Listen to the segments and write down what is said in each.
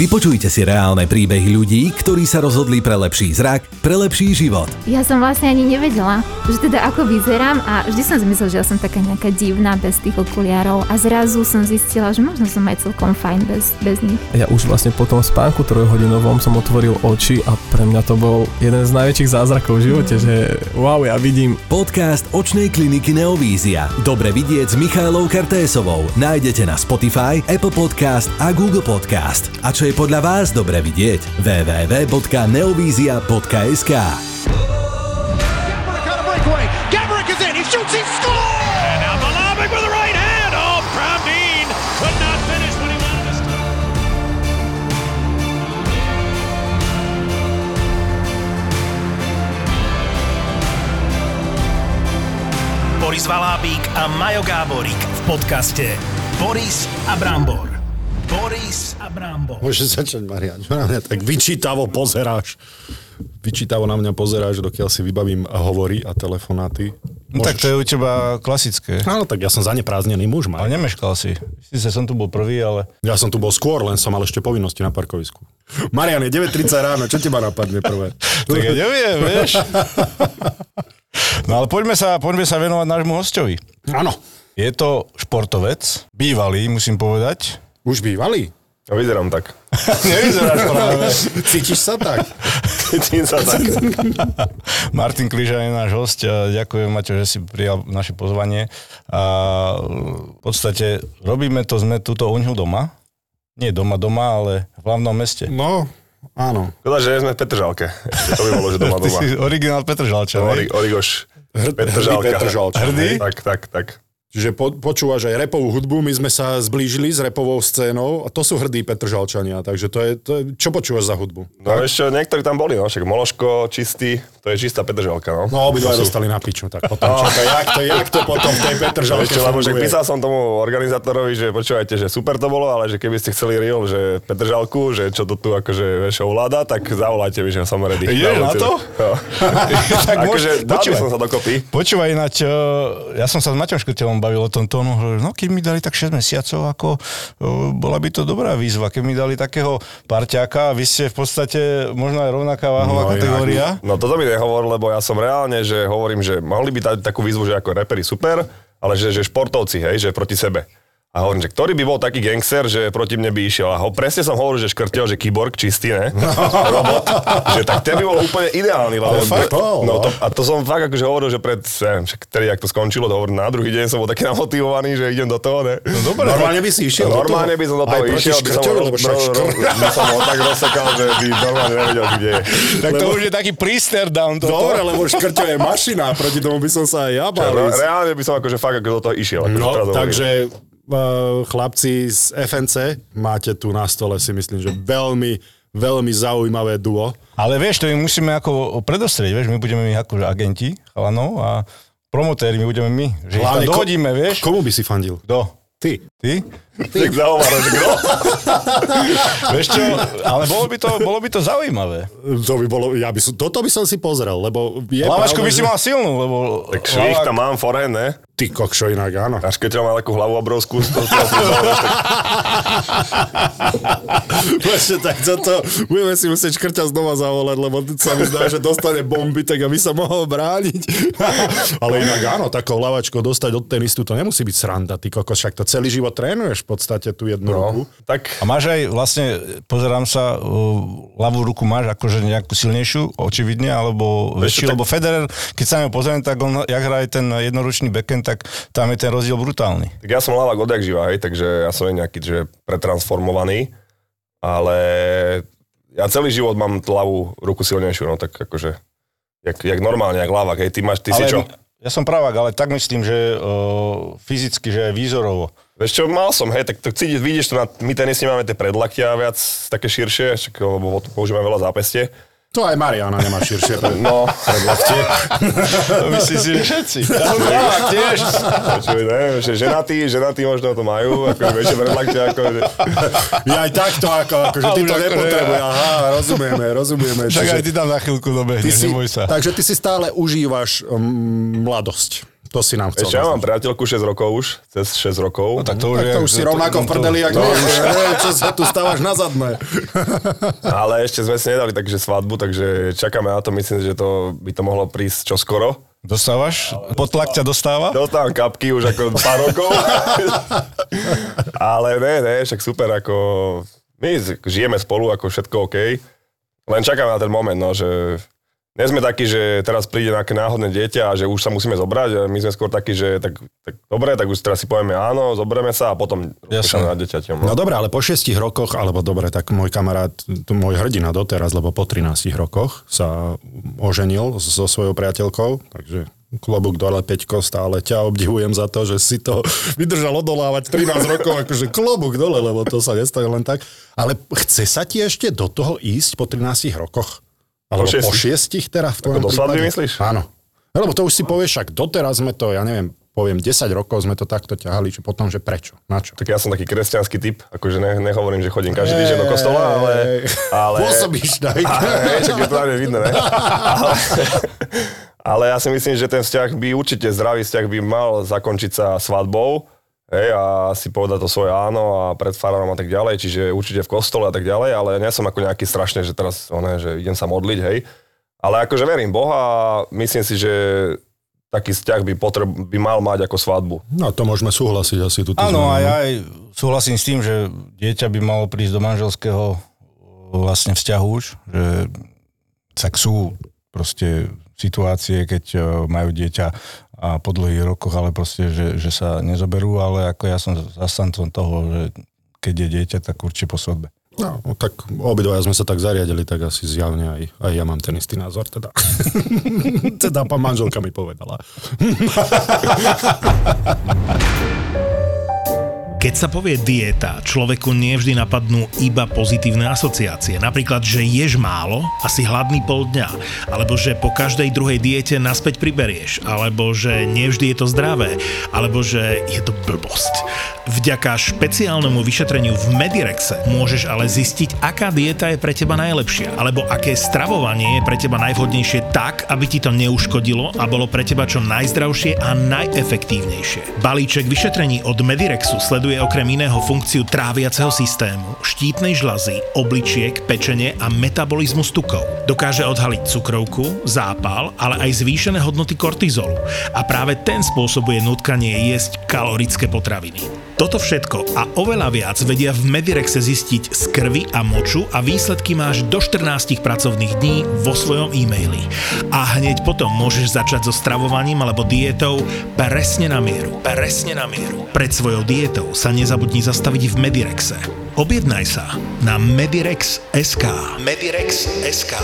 Vypočujte si reálne príbehy ľudí, ktorí sa rozhodli pre lepší zrak, pre lepší život. Ja som vlastne ani nevedela, že teda ako vyzerám a vždy som si myslela, že ja som taká nejaká divná bez tých okuliarov a zrazu som zistila, že možno som aj celkom fajn bez, bez nich. Ja už vlastne po tom spánku trojhodinovom som otvoril oči a pre mňa to bol jeden z najväčších zázrakov v živote, že wow, ja vidím. Podcast očnej kliniky Neovízia. Dobre vidieť s Michailou Kartésovou. Nájdete na Spotify, Apple Podcast a Google Podcast. A čo je podľa vás dobre vidieť? www.neovízia.sk. Oh. Boris Valábík a Majo Gáborík v podcaste Boris a Brambor. Boris a Brambor. Môžeš začať, Marian. Čo na mňa tak vyčítavo pozeráš? Vyčítavo na mňa pozeráš, dokiaľ si vybavím hovory a telefonáty. No, tak to je u teba klasické. Áno, tak ja som zaneprázdnený muž, Ale Maj. nemeškal si. Sice som tu bol prvý, ale... Ja som tu bol skôr, len som mal ešte povinnosti na parkovisku. Marian, je 9.30 ráno, čo teba napadne prvé? Tak ja neviem, vieš. No ale poďme sa, poďme sa venovať nášmu hostovi. Áno, Je to športovec, bývalý, musím povedať. Už bývalý. No, vyzerám tak. Nevyzeráš práve. Cítiš sa tak? Cítim sa tak. Martin Kliža je náš host. Ďakujem, Maťo, že si prijal naše pozvanie. A v podstate robíme to, sme tuto u ňu doma. Nie doma, doma, ale v hlavnom meste. No, áno. Škoda, že sme v Petržalke. Ešte to by bolo, že doma Ty doma. si originál Petržalčan, Ori, hej? Origoš. Hrdý Petržalka. Petržalčan, Hrdý? Tak, tak, tak. Čiže po, počúvaš aj repovú hudbu, my sme sa zblížili s repovou scénou a to sú hrdí Petržalčania, takže to je, to je čo počúvaš za hudbu? No ešte niektorí tam boli, no. Však Mološko, čistý, to je čistá Petržalka, no. No, obidva dostali na piču, tak potom čakaj, jak to, jak to potom v tej Petržalke Ešte, lebo že písal som tomu organizátorovi, že počúvajte, že super to bolo, ale že keby ste chceli real, že Petržalku, že čo to tu akože vieš, ovláda, tak zavolajte mi, že som ready. Ideš na to? No. tak akože dal som sa dokopy. Počúvaj ináč, eh, ja som sa s Maťom Škrtelom bavil o tom tónu, no keď mi dali tak 6 mesiacov, ako bola by to dobrá výzva, keď mi dali takého parťáka, a vy ste v podstate možno aj rovnaká váhová No, kategória. No toto mi nehovor, lebo ja som reálne, že hovorím, že mohli by dať takú výzvu, že ako reperi super, ale že, že športovci, hej, že proti sebe. A hovorím, že ktorý by bol taký gangster, že proti mne by išiel. A ho, presne som hovoril, že škrtel, že kyborg čistý, ne? Robot. že tak ten by bol úplne ideálny. Lebo, fakt bol, no, no. to, a to som fakt akože hovoril, že pred, neviem, však tedy, ak to skončilo, to hovorím, na druhý deň som bol taký namotivovaný, že idem do toho, ne? No, dobre. Normálne by si išiel? Normálne by som do toho išiel, by som, ro, ro, škrt- by som ho tak rozsekal, že by normálne nevedel, kde je. Tak to už je taký príster down toto. Dobre, lebo škrťo je mašina, proti tomu by som sa aj ja ísť. reálne by som akože fakt ako do toho išiel. Akože No, takže chlapci z FNC, máte tu na stole si myslím, že veľmi, veľmi zaujímavé duo. Ale vieš, to my musíme ako predostrieť, vieš, my budeme my akože agenti chalanov a promotéri, my budeme my. Že ko- dohodíme, vieš. Komu by si fandil? Kto? Ty. Ty? Tak zahováraš, kto? Vieš čo, ale bolo by, to, bolo by to zaujímavé. To by bolo, ja by som, toto by som si pozrel, lebo je Lavačku pravda, by si že- mal silnú, lebo... Tak švih tam mám forehand, ne? Ty kokšo inak, áno. Až keď mal takú hlavu obrovskú, si tak Presne tak, toto budeme si musieť škrťa znova zavolať, lebo sa mi zdá, že dostane bomby, tak aby sa mohol brániť. Ale inak áno, takou lavačkou dostať od tenistu, to nemusí byť sranda, ty kokos, však to celý život trénuješ v podstate tú jednu ruku. no, tak A máš aj vlastne, pozerám sa, uh, ľavú ruku máš akože nejakú silnejšiu, očividne, alebo väčšiu, tak- lebo Federer, keď sa na ňo pozriem, tak on, jak hraje ten jednoručný backhand, tak tam je ten rozdiel brutálny. Tak ja som hlavák odjak živa, hej, takže ja som nejaký že pretransformovaný, ale ja celý život mám tú ľavú ruku silnejšiu, no tak akože, jak, jak normálne, jak hlavák, hej, ty máš, ty si ale čo? Ja som pravák, ale tak myslím, že uh, fyzicky, že aj výzorovo. Vieš čo, mal som, hej, tak to cítiš, vidíš to, na, my tenis nemáme tie predlaktia viac, také širšie, však, lebo používame veľa zápestie. To aj Mariana nemá širšie pred, No, predlaktie. Myslím si, že všetci. Ja tiež. čo, neviem, že ženatí, ženatí možno to majú, ako väčšie predlaktia, ako, že, Ja aj takto, ako, ako že ty to akože- nepotrebuje. Aha, rozumieme, rozumieme. Však Čiže aj ty tam na chvíľku dobehneš, neboj sa. takže ty si stále užívaš um, mladosť. To si nám chcel. Ešte ja mám priateľku 6 rokov už, cez 6 rokov. No, tak to už, Tak je, to už si rovnako v prdeli, jak to, my. už, Čo sa tu stávaš na zadné? Ale ešte sme si nedali takže svadbu, takže čakáme na to, myslím, že to by to mohlo prísť čoskoro. Dostávaš? Potlak ťa dostáva? Dostávam kapky už ako pár rokov. Ale ne, ne, však super, ako my žijeme spolu, ako všetko OK. Len čakáme na ten moment, no, že nie sme takí, že teraz príde nejaké náhodné dieťa a že už sa musíme zobrať. My sme skôr takí, že tak, tak dobre, tak už teraz si povieme áno, zoberieme sa a potom rozmýšľame nad dieťaťom. No dobre, ale po 6 rokoch, alebo dobre, tak môj kamarát, tu môj hrdina doteraz, lebo po 13 rokoch sa oženil so svojou priateľkou, takže klobúk dole, Peťko, stále ťa obdivujem za to, že si to vydržal odolávať 13 rokov, akože klobúk dole, lebo to sa nestane len tak. Ale chce sa ti ešte do toho ísť po 13 rokoch? Alebo po šiestich? 6 teda v tvojom prípade? myslíš? Áno. No, Lebo to už si povieš, však doteraz sme to, ja neviem, poviem 10 rokov sme to takto ťahali, že potom, že prečo, na čo? Tak ja som taký kresťanský typ, akože ne, nehovorím, že chodím každý týždeň do kostola, ale... ale Pôsobíš. Hej, Čak je to vidno, ne? Ale, ale ja si myslím, že ten vzťah by určite, zdravý vzťah by mal zakončiť sa svadbou, hej, a si povedať to svoje áno a pred farárom a tak ďalej, čiže určite v kostole a tak ďalej, ale nie som ako nejaký strašný, že teraz, one, že idem sa modliť, hej. Ale akože verím Boha a myslím si, že taký vzťah by, potreb, by mal mať ako svadbu. No to môžeme súhlasiť asi tu. Áno, a ja aj súhlasím s tým, že dieťa by malo prísť do manželského vlastne vzťahu už, že tak sú proste situácie, keď e, majú dieťa a po dlhých rokoch, ale proste, že, že sa nezoberú, ale ako ja som zastancom toho, že keď je dieťa, tak určite po svadbe. No, tak obidvaja sme sa tak zariadili, tak asi zjavne aj, aj ja mám ten istý názor teda. teda pán manželka mi povedala. Keď sa povie dieta, človeku nevždy napadnú iba pozitívne asociácie. Napríklad, že ješ málo a si hladný pol dňa. Alebo že po každej druhej diete naspäť priberieš. Alebo že nevždy je to zdravé. Alebo že je to blbosť. Vďaka špeciálnemu vyšetreniu v Medirexe môžeš ale zistiť, aká dieta je pre teba najlepšia. Alebo aké stravovanie je pre teba najvhodnejšie tak, aby ti to neuškodilo a bolo pre teba čo najzdravšie a najefektívnejšie. Balíček vyšetrení od Medirexu sleduje okrem iného funkciu tráviaceho systému, štítnej žľazy, obličiek, pečenie a metabolizmus tukov. Dokáže odhaliť cukrovku, zápal, ale aj zvýšené hodnoty kortizolu. A práve ten spôsobuje nutkanie jesť kalorické potraviny. Toto všetko a oveľa viac vedia v Medirexe zistiť z krvi a moču a výsledky máš do 14 pracovných dní vo svojom e-maili. A hneď potom môžeš začať so stravovaním alebo dietou presne na mieru. Presne na mieru. Pred svojou dietou sa nezabudni zastaviť v Medirexe. Objednaj sa na Medirex.sk. Medirex.sk.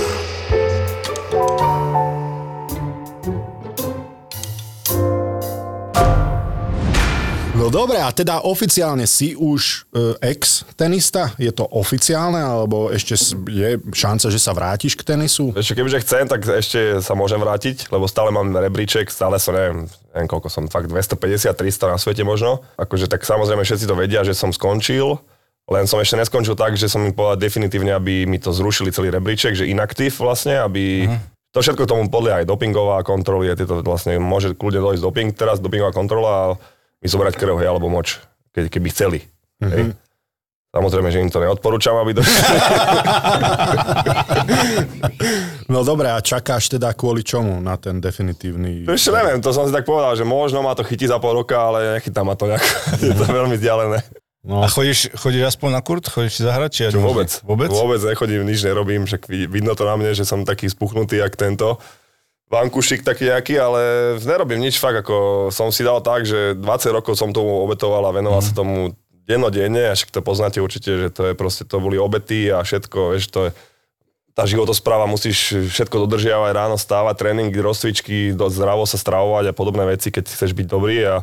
No dobre, a teda oficiálne si už e, ex-tenista? Je to oficiálne, alebo ešte je šanca, že sa vrátiš k tenisu? Ešte kebyže chcem, tak ešte sa môžem vrátiť, lebo stále mám rebríček, stále som, neviem, neviem koľko som, fakt 250-300 na svete možno. Akože tak samozrejme všetci to vedia, že som skončil, len som ešte neskončil tak, že som im povedal definitívne, aby mi to zrušili celý rebríček, že inaktív vlastne, aby... To všetko tomu podľa aj dopingová kontroly, je tieto vlastne môže kľudne dojsť doping teraz, dopingová kontrola mi zobrať krv, hej, alebo moč, keď, keby chceli. Hej. Samozrejme, že im to neodporúčam, aby to... No dobre, a čakáš teda kvôli čomu na ten definitívny... To ešte neviem, to som si tak povedal, že možno ma to chytí za pol roka, ale nechytá ma to nejak. Je to veľmi vzdialené. No, A chodíš, chodíš aspoň na kurt? Chodíš si zahrať? Či Čo vôbec, Vôbec? Vôbec nechodím, nič nerobím, však vid- vidno to na mne, že som taký spuchnutý, jak tento vankušik taký nejaký, ale nerobím nič fakt, ako som si dal tak, že 20 rokov som tomu obetoval a venoval Mhm. sa tomu dennodenne, a však to poznáte určite, že to je proste, to boli obety a všetko, vieš, to je, tá životospráva, musíš všetko dodržiavať, ráno stávať, tréningy, rozcvičky, zdravo sa stravovať a podobné veci, keď chceš byť dobrý a,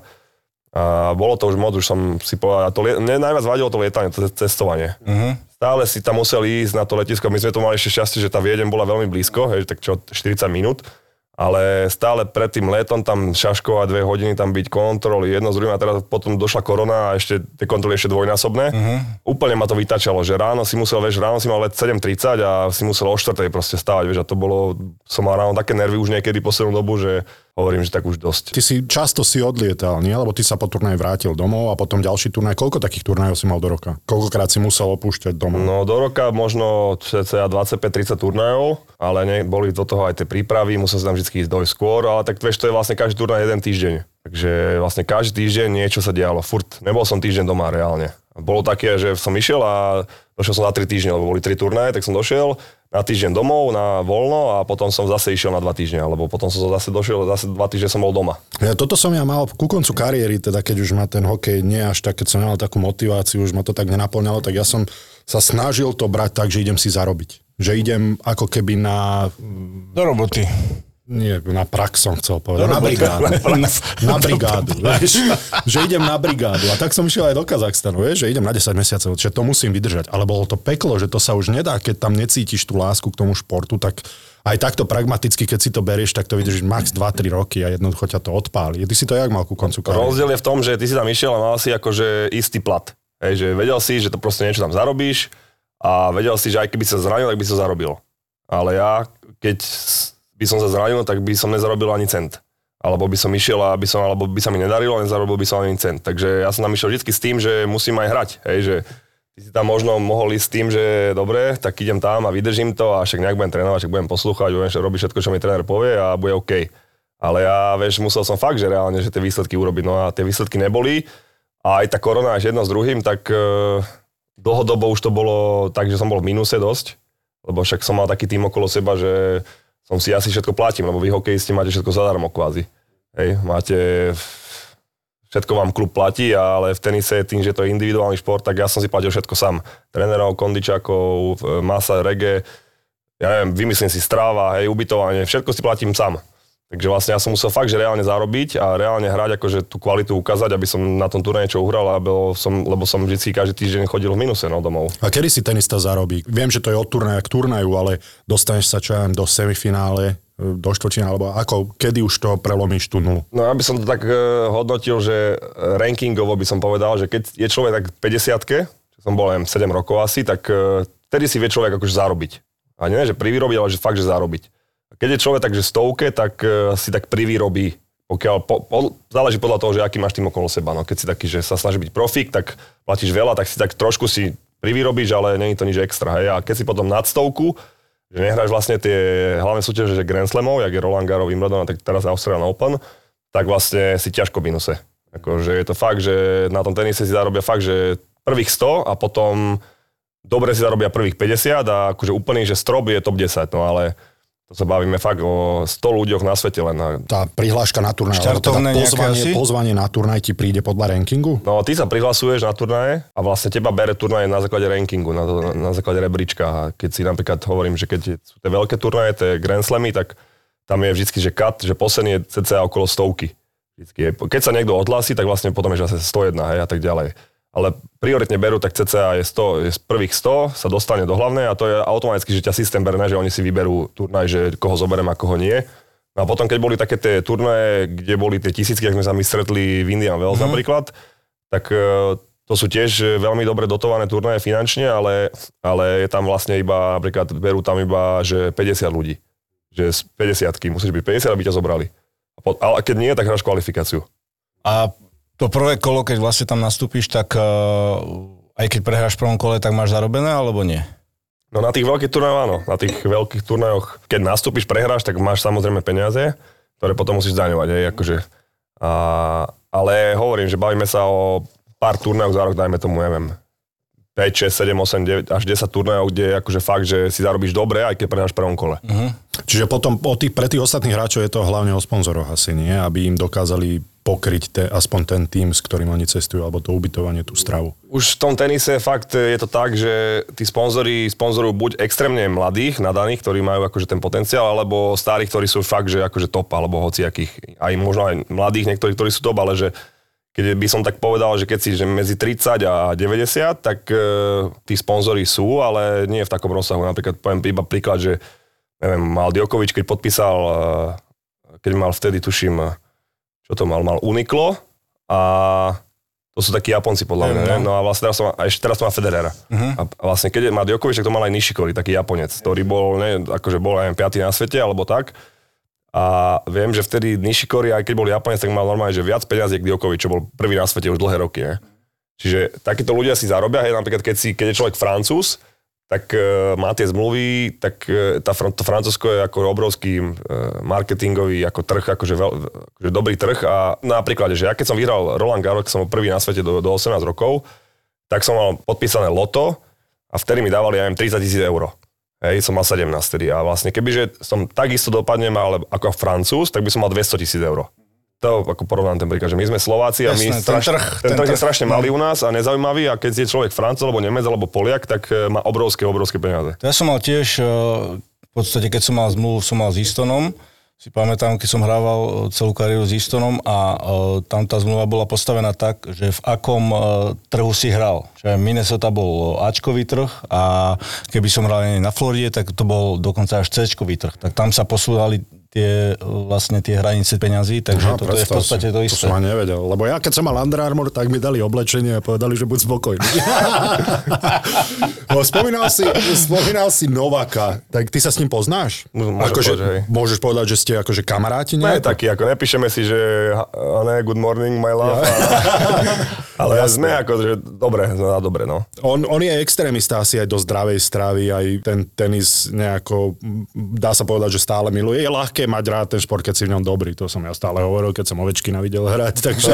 a bolo to už moc, už som si povedal, to, mne najviac vadilo to lietanie, to cestovanie. Uh-huh. Stále si tam musel ísť na to letisko. My sme to mali ešte šťastie, že tá Viedeň bola veľmi blízko, hej, tak čo, 40 minút. Ale stále pred tým letom tam šaškovať dve hodiny, tam byť kontroly, jedno z druhým a teraz potom došla korona a ešte tie kontroly ešte dvojnásobné. Uh-huh. Úplne ma to vytačalo, že ráno si musel, vieš, ráno si mal let 7.30 a si musel o 4. proste stávať, vieš, a to bolo, som mal ráno také nervy už niekedy poslednú dobu, že hovorím, že tak už dosť. Ty si často si odlietal, nie? Lebo ty sa po turnaji vrátil domov a potom ďalší turnaj. Koľko takých turnajov si mal do roka? Koľkokrát si musel opúšťať domov? No do roka možno cca 25-30 turnajov, ale ne, boli do toho aj tie prípravy, musel sa tam vždy ísť dojsť skôr, ale tak vieš, to je vlastne každý turnaj jeden týždeň. Takže vlastne každý týždeň niečo sa dialo. Furt nebol som týždeň doma reálne. Bolo také, že som išiel a došiel som na 3 týždne, lebo boli 3 turnaje, tak som došiel na týždeň domov, na voľno a potom som zase išiel na 2 týždne, alebo potom som zase došiel, zase 2 týždne som bol doma. Ja, toto som ja mal ku koncu kariéry, teda keď už ma ten hokej nie až tak, keď som mal takú motiváciu, už ma to tak nenaplňalo, tak ja som sa snažil to brať tak, že idem si zarobiť. Že idem ako keby na... Do roboty. Nie, na prax som chcel povedať. Na brigádu. Na, na brigádu, vieš. Že idem na brigádu. A tak som išiel aj do Kazachstanu, vieš, že idem na 10 mesiacov, že to musím vydržať. Ale bolo to peklo, že to sa už nedá, keď tam necítiš tú lásku k tomu športu, tak aj takto pragmaticky, keď si to berieš, tak to vydržíš max 2-3 roky a jednoducho ťa to odpáli. Ty si to jak mal ku koncu kariéry? Rozdiel je v tom, že ty si tam išiel a mal si akože istý plat. Hej, že vedel si, že to proste niečo tam zarobíš a vedel si, že aj keby sa zranil, tak by sa zarobil. Ale ja, keď by som sa zranil, tak by som nezarobil ani cent. Alebo by som išiel a som, alebo by sa mi nedarilo, nezarobil by som ani cent. Takže ja som tam išiel vždy s tým, že musím aj hrať. Hej, že ty si tam možno mohol ísť s tým, že dobre, tak idem tam a vydržím to a však nejak budem trénovať, však budem poslúchať, budem robiť všetko, čo mi tréner povie a bude OK. Ale ja, vieš, musel som fakt, že reálne, že tie výsledky urobiť. No a tie výsledky neboli. A aj tá korona až jedno s druhým, tak e, dlhodobo už to bolo tak, že som bol v minuse dosť. Lebo však som mal taký tým okolo seba, že som si asi všetko platím, lebo vy hokejisti máte všetko zadarmo kvázi. Hej, máte všetko vám klub platí, ale v tenise tým, že to je individuálny šport, tak ja som si platil všetko sám. Trenerov, kondičákov, masa, rege, ja neviem, vymyslím si stráva, hej, ubytovanie, všetko si platím sám. Takže vlastne ja som musel fakt, že reálne zarobiť a reálne hrať, akože tú kvalitu ukázať, aby som na tom turnaji čo uhral, lebo som, lebo som vždy každý týždeň chodil v minuse no, domov. A kedy si tenista zarobí? Viem, že to je od turnaja k turnaju, ale dostaneš sa čo ja do semifinále, do štvrtiny, alebo ako, kedy už to prelomíš tú nulu? No ja by som to tak uh, hodnotil, že rankingovo by som povedal, že keď je človek tak 50 čo som bol len 7 rokov asi, tak uh, vtedy si vie človek akože zarobiť. A nie, že privyrobiť, ale že fakt, že zarobiť. Keď je človek takže stovke, tak uh, si tak privyrobí, pokiaľ, po, po, záleží podľa toho, že aký máš tým okolo seba. No, keď si taký, že sa snaží byť profík, tak platíš veľa, tak si tak trošku si privyrobíš, ale není to nič extra. Hej. A keď si potom nad stovku, že nehráš vlastne tie hlavné súťaže, že Grand Slamov, jak je Roland Garros, Wimbledon, tak teraz Australian Open, tak vlastne si ťažko v minuse. Akože je to fakt, že na tom tenise si zarobia fakt, že prvých 100 a potom dobre si zarobia prvých 50 a akože úplný, že strop je top 10, no ale to sa bavíme fakt o 100 ľuďoch na svete len. Na... Tá prihláška na turnaj, teda pozvanie, pozvanie na turnaj ti príde podľa rankingu? No, ty sa prihlasuješ na turnaje a vlastne teba bere turnaje na základe rankingu, na, to, na základe rebríčka. A keď si napríklad hovorím, že keď sú tie veľké turnaje, tie Grand Slamy, tak tam je vždy, že cut, že posledný je cca okolo stovky. Vždycky je. Keď sa niekto odhlási, tak vlastne potom je zase 101 hej, a tak ďalej ale prioritne berú, tak cca je, 100, je z prvých 100, sa dostane do hlavnej a to je automaticky, že ťa systém berne, že oni si vyberú turnaj, že koho zoberiem a koho nie. No a potom, keď boli také tie turnaje, kde boli tie tisícky, ak sme sa my stretli v Indian Wells mm. napríklad, tak e, to sú tiež veľmi dobre dotované turnaje finančne, ale, ale je tam vlastne iba, napríklad berú tam iba, že 50 ľudí. Že z 50 musíš byť 50, aby ťa zobrali. Ale keď nie, tak hráš kvalifikáciu. A to prvé kolo, keď vlastne tam nastúpiš, tak uh, aj keď prehráš v prvom kole, tak máš zarobené, alebo nie? No na tých veľkých turnajoch áno. Na tých veľkých turnajoch, keď nastúpiš, prehráš, tak máš samozrejme peniaze, ktoré potom musíš zdaňovať. Hej, akože. A, ale hovorím, že bavíme sa o pár turnajoch za rok, dajme tomu, neviem, 5, 6, 7, 8, 9 až 10 turnajov, kde je akože fakt, že si zarobíš dobre, aj keď prehráš v prvom kole. Uh-huh. Čiže potom o tých, pre tých ostatných hráčov je to hlavne o sponzoroch asi, nie? Aby im dokázali pokryť te, aspoň ten tým, s ktorým oni cestujú, alebo to ubytovanie, tú stravu. Už v tom tenise fakt je to tak, že tí sponzori sponzorujú buď extrémne mladých, nadaných, ktorí majú akože ten potenciál, alebo starých, ktorí sú fakt, že akože top, alebo hociakých, aj možno aj mladých niektorých, ktorí sú top, ale že keď by som tak povedal, že keď si že medzi 30 a 90, tak e, tí sponzory sú, ale nie v takom rozsahu. Napríklad poviem iba príklad, že neviem, mal Djokovič, keď podpísal, e, keď mal vtedy, tuším, čo to mal, mal Uniqlo a to sú takí Japonci podľa mňa. No. no a vlastne teraz, má, a ešte teraz má Federera. Uh-huh. A vlastne keď má Djokovič, tak to mal aj Nishikori, taký Japonec, ktorý bol, ne, akože bol aj 5. na svete alebo tak. A viem, že vtedy Nishikori, aj keď bol Japonec, tak mal normálne, že viac peniazí ako Djokovic, čo bol prvý na svete už dlhé roky. Ne? Čiže takíto ľudia si zarobia, hej, napríklad keď, si, keď je človek francúz, tak e, má tie zmluvy, tak e, tá, to Francúzsko je ako obrovský e, marketingový ako trh, akože, veľ, akože dobrý trh a napríklad, že ja keď som vyhral Roland Garros, som bol prvý na svete do, do 18 rokov, tak som mal podpísané loto a vtedy mi dávali, ja 30 tisíc eur. Hej, som mal 17 vtedy a vlastne kebyže som takisto dopadnem ale ako Francúz, tak by som mal 200 tisíc eur. To ako porovnám ten príklad, že my sme Slováci a my Jasné, ten straš, trh, ten, ten trh je strašne malý u nás a nezaujímavý a keď je človek Francúz alebo Nemec alebo Poliak, tak e, má obrovské, obrovské peniaze. To ja som mal tiež, eh, v podstate keď som mal zmluvu, som mal s Eastonom, si pamätám, keď som hrával eh, celú kariéru s Eastonom a tam tá zmluva bola postavená tak, že v akom trhu si hral. Čiže Minnesota bol Ačkový trh a keby som hral na Floride, tak to bol dokonca až Cčkový trh. Tak tam sa posúvali tie, vlastne tie hranice peňazí, takže Aha, toto je v podstate si, to To isté. som ani nevedel, lebo ja keď som mal Under Armour, tak mi dali oblečenie a povedali, že buď spokojný. No, spomínal, si, spomínal si Novaka, tak ty sa s ním poznáš? Môžem akože, povedať, môžeš povedať, že ste akože kamaráti? Ne, nejako? taký, ako nepíšeme si, že ne, good morning, my love. A, ale ja sme ako, že dobre, no, dobre, no. On, on je extrémista asi aj do zdravej stravy, aj ten tenis nejako, dá sa povedať, že stále miluje. Je ľahké mať rád ten šport, keď si v ňom dobrý, to som ja stále hovoril, keď som Ovečkina videl hrať, takže...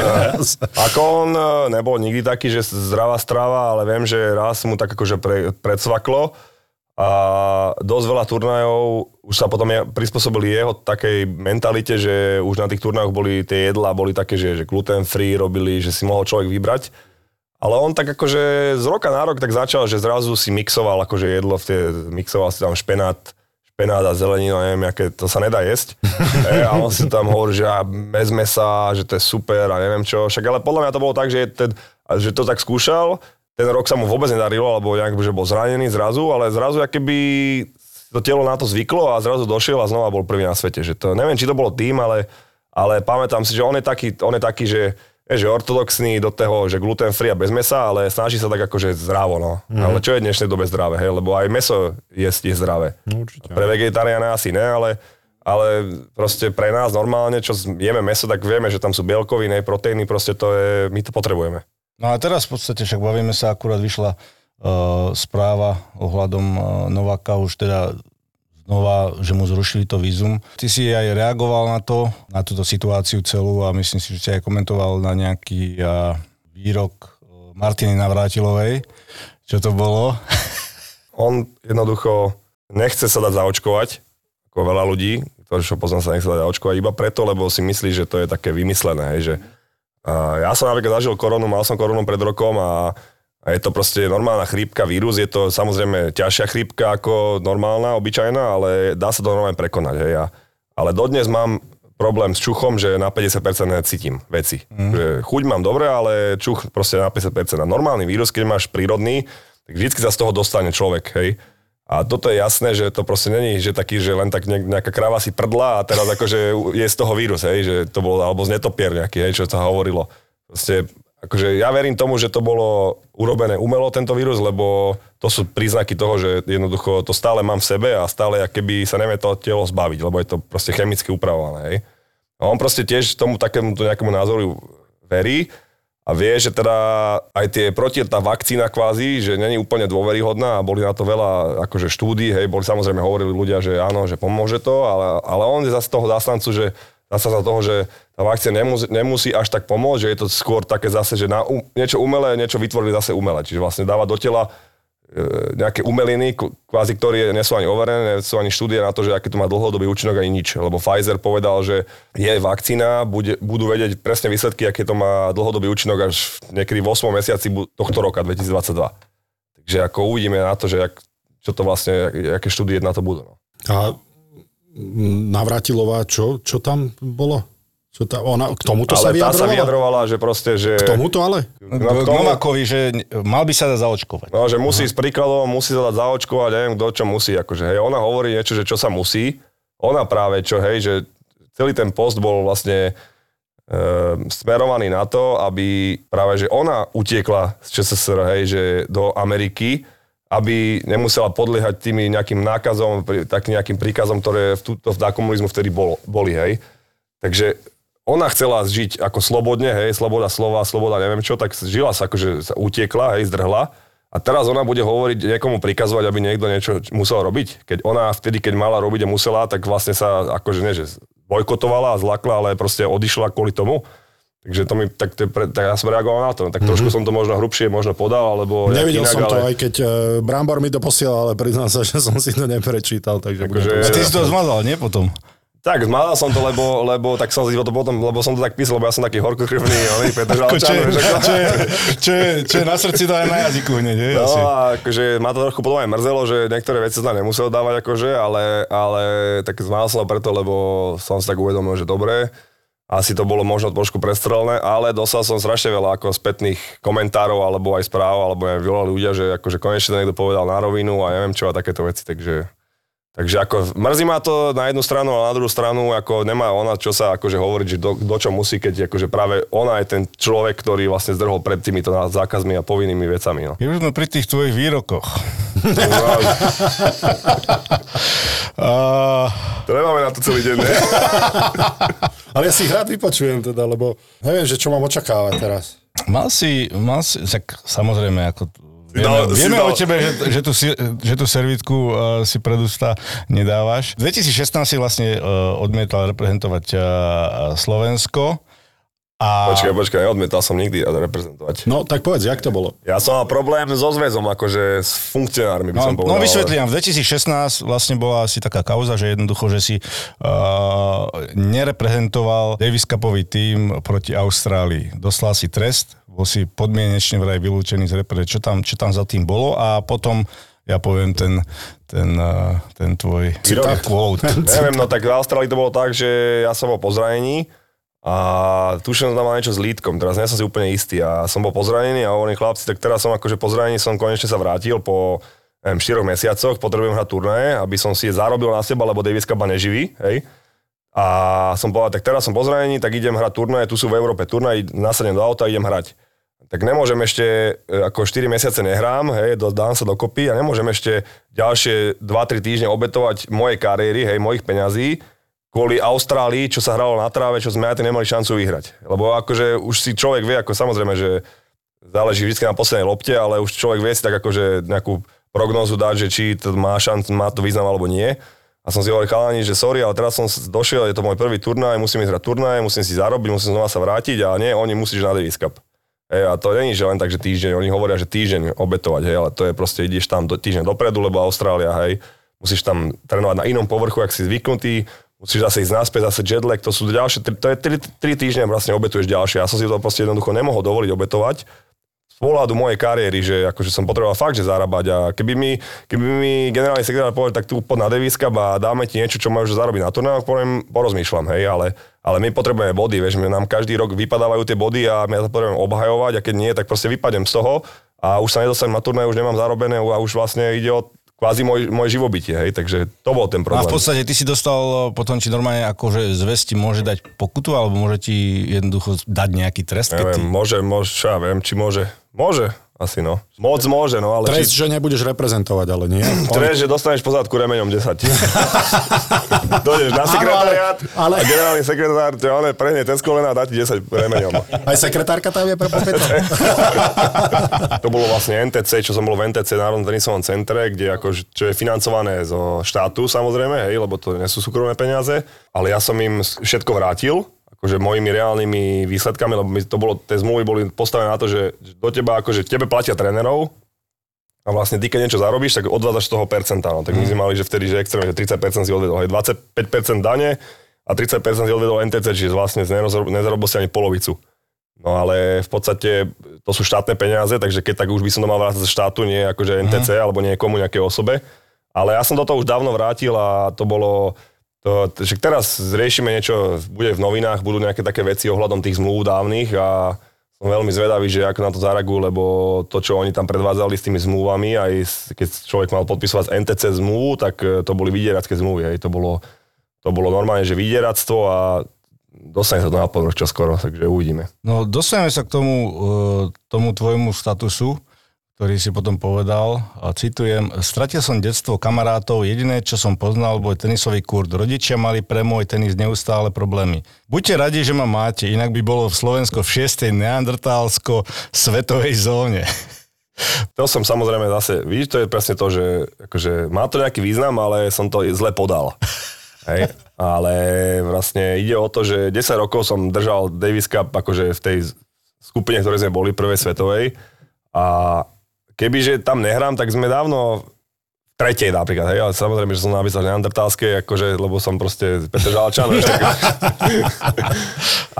Ako on e, nebol nikdy taký, že zdravá strava, ale viem, že raz mu tak akože pre, predsvaklo a dosť veľa turnajov už sa potom je, prispôsobili jeho takej mentalite, že už na tých turnajoch boli tie jedlá, boli také, že, že gluten free robili, že si mohol človek vybrať. Ale on tak akože z roka na rok tak začal, že zrazu si mixoval akože jedlo, v tie, mixoval si tam špenát, špenát a zeleninu, neviem, aké, to sa nedá jesť. e, a on si tam hovorí, že a bez mesa, že to je super a neviem čo. Však ale podľa mňa to bolo tak, že, ten, že to tak skúšal, ten rok sa mu vôbec nedarilo, alebo nejak, že bol zranený zrazu, ale zrazu keby to telo na to zvyklo a zrazu došiel a znova bol prvý na svete. Že to, neviem, či to bolo tým, ale, ale pamätám si, že on je taký, on je taký že že ortodoxný do toho, že gluten free a bez mesa, ale snaží sa tak akože zdravo, no. Mm. Ale čo je v dnešnej dobe zdravé, hej? Lebo aj meso jesť je zdravé. No, určite. Pre vegetariána asi ne, ale, ale proste pre nás normálne, čo jeme meso, tak vieme, že tam sú bielkoviny, proteíny, proste to je, my to potrebujeme. No a teraz v podstate však bavíme sa, akurát vyšla uh, správa ohľadom uh, Novaka už teda znova, že mu zrušili to vízum. Ty si aj reagoval na to, na túto situáciu celú a myslím si, že si aj komentoval na nejaký výrok uh, Martiny Navrátilovej. Čo to bolo? On jednoducho nechce sa dať zaočkovať, ako veľa ľudí, ktorí čo poznám sa nechce dať zaočkovať, iba preto, lebo si myslí, že to je také vymyslené, hej, že ja som napríklad zažil koronu, mal som koronu pred rokom a, a je to proste normálna chrípka, vírus, je to samozrejme ťažšia chrípka ako normálna, obyčajná, ale dá sa to normálne prekonať. Hej. A, ale dodnes mám problém s čuchom, že na 50% necítim veci. Mm. Že chuť mám dobre, ale čuch proste na 50%. A normálny vírus, keď máš prírodný, tak vždy sa z toho dostane človek, hej. A toto je jasné, že to proste není, že taký, že len tak nejak- nejaká krava si prdla a teraz akože je z toho vírus, hej, že to bol, alebo z netopier nejaký, hej, čo sa hovorilo. Proste, akože ja verím tomu, že to bolo urobené umelo, tento vírus, lebo to sú príznaky toho, že jednoducho to stále mám v sebe a stále, keby sa nevie to telo zbaviť, lebo je to proste chemicky upravované, hej. A on proste tiež tomu takému nejakému názoru verí a vie, že teda aj tie proti, tá vakcína kvázi, že není úplne dôveryhodná a boli na to veľa akože štúdí, hej, boli samozrejme hovorili ľudia, že áno, že pomôže to, ale, ale on je zase toho zástancu, že zase za toho, že tá vakcína nemusí, nemusí až tak pomôcť, že je to skôr také zase, že na um, niečo umelé, niečo vytvorili zase umelé. Čiže vlastne dáva do tela e, nejaké umeliny, kvázi, ktoré nie sú ani overené, nie sú ani štúdie na to, že aký to má dlhodobý účinok ani nič. Lebo Pfizer povedal, že je vakcína, bude, budú vedieť presne výsledky, aký to má dlhodobý účinok až niekedy v 8 mesiaci tohto roka, 2022. Takže ako uvidíme na to, že jak, čo to vlastne, aké štúdie na to budú. No. A Navratilová, čo, čo tam bolo? Čo tá, ona, k tomuto sa Ale tá sa vyjadrovala? vyjadrovala, že proste, že... K tomuto ale? No, k tomu- Novakovi, že mal by sa dať zaočkovať. No, že musí s príkladom, musí sa dať zaočkovať, neviem kto čo musí, akože hej, ona hovorí niečo, že čo sa musí, ona práve čo, hej, že celý ten post bol vlastne e, smerovaný na to, aby práve, že ona utiekla z ČSSR, hej, že do Ameriky aby nemusela podliehať tými nejakým nákazom, tak nejakým príkazom, ktoré v, túto, v komunizmu vtedy bolo, boli, hej. Takže ona chcela žiť ako slobodne, hej, sloboda slova, sloboda neviem čo, tak žila sa, akože sa utiekla, hej, zdrhla. A teraz ona bude hovoriť, niekomu prikazovať, aby niekto niečo musel robiť. Keď ona vtedy, keď mala robiť a musela, tak vlastne sa akože nie, že bojkotovala a zlakla, ale proste odišla kvôli tomu. Takže to mi, tak, to, je pre, tak ja som reagoval na to. Tak trošku som to možno hrubšie možno podal, alebo Nevidel inak, som to, ale... aj keď uh, Brambor mi to posielal, ale priznám sa, že som si to neprečítal, takže Akože- to Ty si to zmazal, nie potom? Tak, zmazal som to, lebo, lebo tak som si to potom, lebo som to tak písal, lebo ja som taký horkokrvný, oný Petr čo, Žalčan, čo, čo, je, čo je na srdci, to aj na jazyku hneď, je, No asi. a akože ma to trochu potom aj mrzelo, že niektoré veci sa tam nemusel dávať akože, ale, ale tak zmal som to preto, lebo som si tak uvedomil, že dobre, asi to bolo možno trošku prestrelné, ale dostal som strašne veľa ako spätných komentárov alebo aj správ, alebo aj veľa ľudia, že akože konečne to niekto povedal na rovinu a neviem čo a takéto veci, takže Takže ako mrzí ma to na jednu stranu a na druhú stranu ako nemá ona čo sa akože hovoriť, že do, do čo musí, keď akože práve ona je ten človek, ktorý vlastne zdrhol pred týmito zákazmi a povinnými vecami. No. Keď už sme pri tých tvojich výrokoch. Uh, To nemáme na to celý deň, ne? Ale ja si ich rád vypočujem teda, lebo neviem, že čo mám očakávať teraz. mal si, mal si, tak samozrejme, ako Vieme, si vieme dal- o tebe, že, že, tú, si- že tú servítku uh, si pred ústa nedávaš. V 2016 si vlastne uh, odmietal reprezentovať uh, Slovensko. A Počkaj, počkaj, neodmietal som nikdy reprezentovať. No, tak povedz, jak to bolo? Ja som mal problém so zväzom, akože s funkcionármi by No, som povedal. no vysvetlím, v 2016 vlastne bola asi taká kauza, že jednoducho, že si uh, nereprezentoval Davis Cupový tým proti Austrálii. Doslal si trest, bol si podmienečne vraj vylúčený z repre, čo tam, čo tam za tým bolo a potom ja poviem ten, ten, uh, ten tvoj Výrok. quote. Neviem, no tak v Austrálii to bolo tak, že ja som bol po zranení a tuším, že tam mal niečo s lítkom, teraz nie som si úplne istý a som bol pozranený a hovorím chlapci, tak teraz som akože po zranení som konečne sa vrátil po neviem, 4 mesiacoch, potrebujem hrať turnaje, aby som si zarobil na seba, lebo Davis Cup ma neživí, hej. A som povedal, tak teraz som po zranení, tak idem hrať turnaje, tu sú v Európe turnaje, nasadnem do auta idem hrať. Tak nemôžem ešte, e, ako 4 mesiace nehrám, hej, dám sa dokopy a nemôžem ešte ďalšie 2-3 týždne obetovať mojej kariéry, hej, mojich peňazí, kvôli Austrálii, čo sa hralo na tráve, čo sme aj nemali šancu vyhrať. Lebo akože už si človek vie, ako samozrejme, že záleží vždy na poslednej lopte, ale už človek vie si tak akože nejakú prognózu dať, že či to má šanc, má to význam alebo nie. A som si hovoril chalani, že sorry, ale teraz som došiel, je to môj prvý turnaj, musím ísť hrať turnaj, musím si zarobiť, musím znova sa vrátiť a nie, oni musíš na Davis Cup. Hej, a to není, že len tak, že týždeň, oni hovoria, že týždeň obetovať, hej, ale to je proste, ideš tam do, týždeň dopredu, lebo Austrália, hej, musíš tam trénovať na inom povrchu, ak si zvyknutý, musíš zase ísť naspäť, zase jetlag, to sú ďalšie, to je 3 týždne vlastne obetuješ ďalšie. Ja som si to proste jednoducho nemohol dovoliť obetovať pohľadu mojej kariéry, že akože som potreboval fakt, že zarábať a keby mi, keby mi generálny sekretár povedal, tak tu pod na Davis Cup a dáme ti niečo, čo môžeš zarobiť na turnajoch, poviem, porozmýšľam, hej, ale, ale my potrebujeme body, vieš, my nám každý rok vypadávajú tie body a my to potrebujeme obhajovať a keď nie, tak proste vypadem z toho a už sa nedostanem na turnaj, už nemám zarobené a už vlastne ide o kvázi môj, môj živobytie, hej, takže to bol ten A problém. v podstate ty si dostal e, potom, či normálne akože zväz ti môže dať pokutu, alebo môže ti jednoducho dať nejaký trest, keď ty... Neviem, môže, môže, ja viem, či môže. Môže, asi no. Moc môže, no, ale Trest, či, že nebudeš reprezentovať, ale nie. trest, že dostaneš pozadku remeňom 10. Dojdeš na Áno, sekretariát ale- ale- a generálny sekretár ťa on prehne ten kolena a dá ti 10 remeňom. Aj sekretárka tam je pre. To bolo vlastne NTC, čo som bol v NTC, Národnom tenisovom centre, kde ako, čo je financované zo štátu samozrejme, hej, lebo to nie sú súkromné peniaze, ale ja som im všetko vrátil, akože mojimi reálnymi výsledkami, lebo mi to bolo, tie zmluvy boli postavené na to, že do teba, akože tebe platia trénerov, a vlastne ty, keď niečo zarobíš, tak odvádzaš toho percenta. No. Tak my sme mali, že vtedy, že extrémne, že 30% si odvedol, hej, 25% dane a 30% si odvedol NTC, čiže vlastne nezaro- nezarobil si ani polovicu. No ale v podstate to sú štátne peniaze, takže keď tak už by som to mal vrátiť z štátu, nie akože NTC mm. alebo niekomu, nejakej osobe. Ale ja som do toho už dávno vrátil a to bolo... To, že teraz riešime niečo, bude v novinách, budú nejaké také veci ohľadom tých zmluv dávnych a som veľmi zvedavý, že ako na to zareagujú, lebo to, čo oni tam predvádzali s tými zmluvami, aj keď človek mal podpisovať NTC zmluvu, tak e, to boli vydieracké zmluvy. Hej. To, bolo, to bolo normálne, že vydieractvo a dostane sa to na povrch čoskoro, takže uvidíme. No dostaneme sa k tomu, uh, tomu tvojmu statusu, ktorý si potom povedal, a citujem, stratil som detstvo kamarátov, jediné, čo som poznal, bol tenisový kurt. Rodičia mali pre môj tenis neustále problémy. Buďte radi, že ma máte, inak by bolo v Slovensko v 6. neandertálsko-svetovej zóne. To som samozrejme zase, vidíš, to je presne to, že akože má to nejaký význam, ale som to zle podal. Hej. Ale vlastne ide o to, že 10 rokov som držal Davis Cup akože v tej skupine, ktoré sme boli, prvej svetovej. A kebyže tam nehrám, tak sme dávno tretej napríklad, hej, ale samozrejme, že som napísal neandertálske, akože, lebo som proste Petr Žalčan.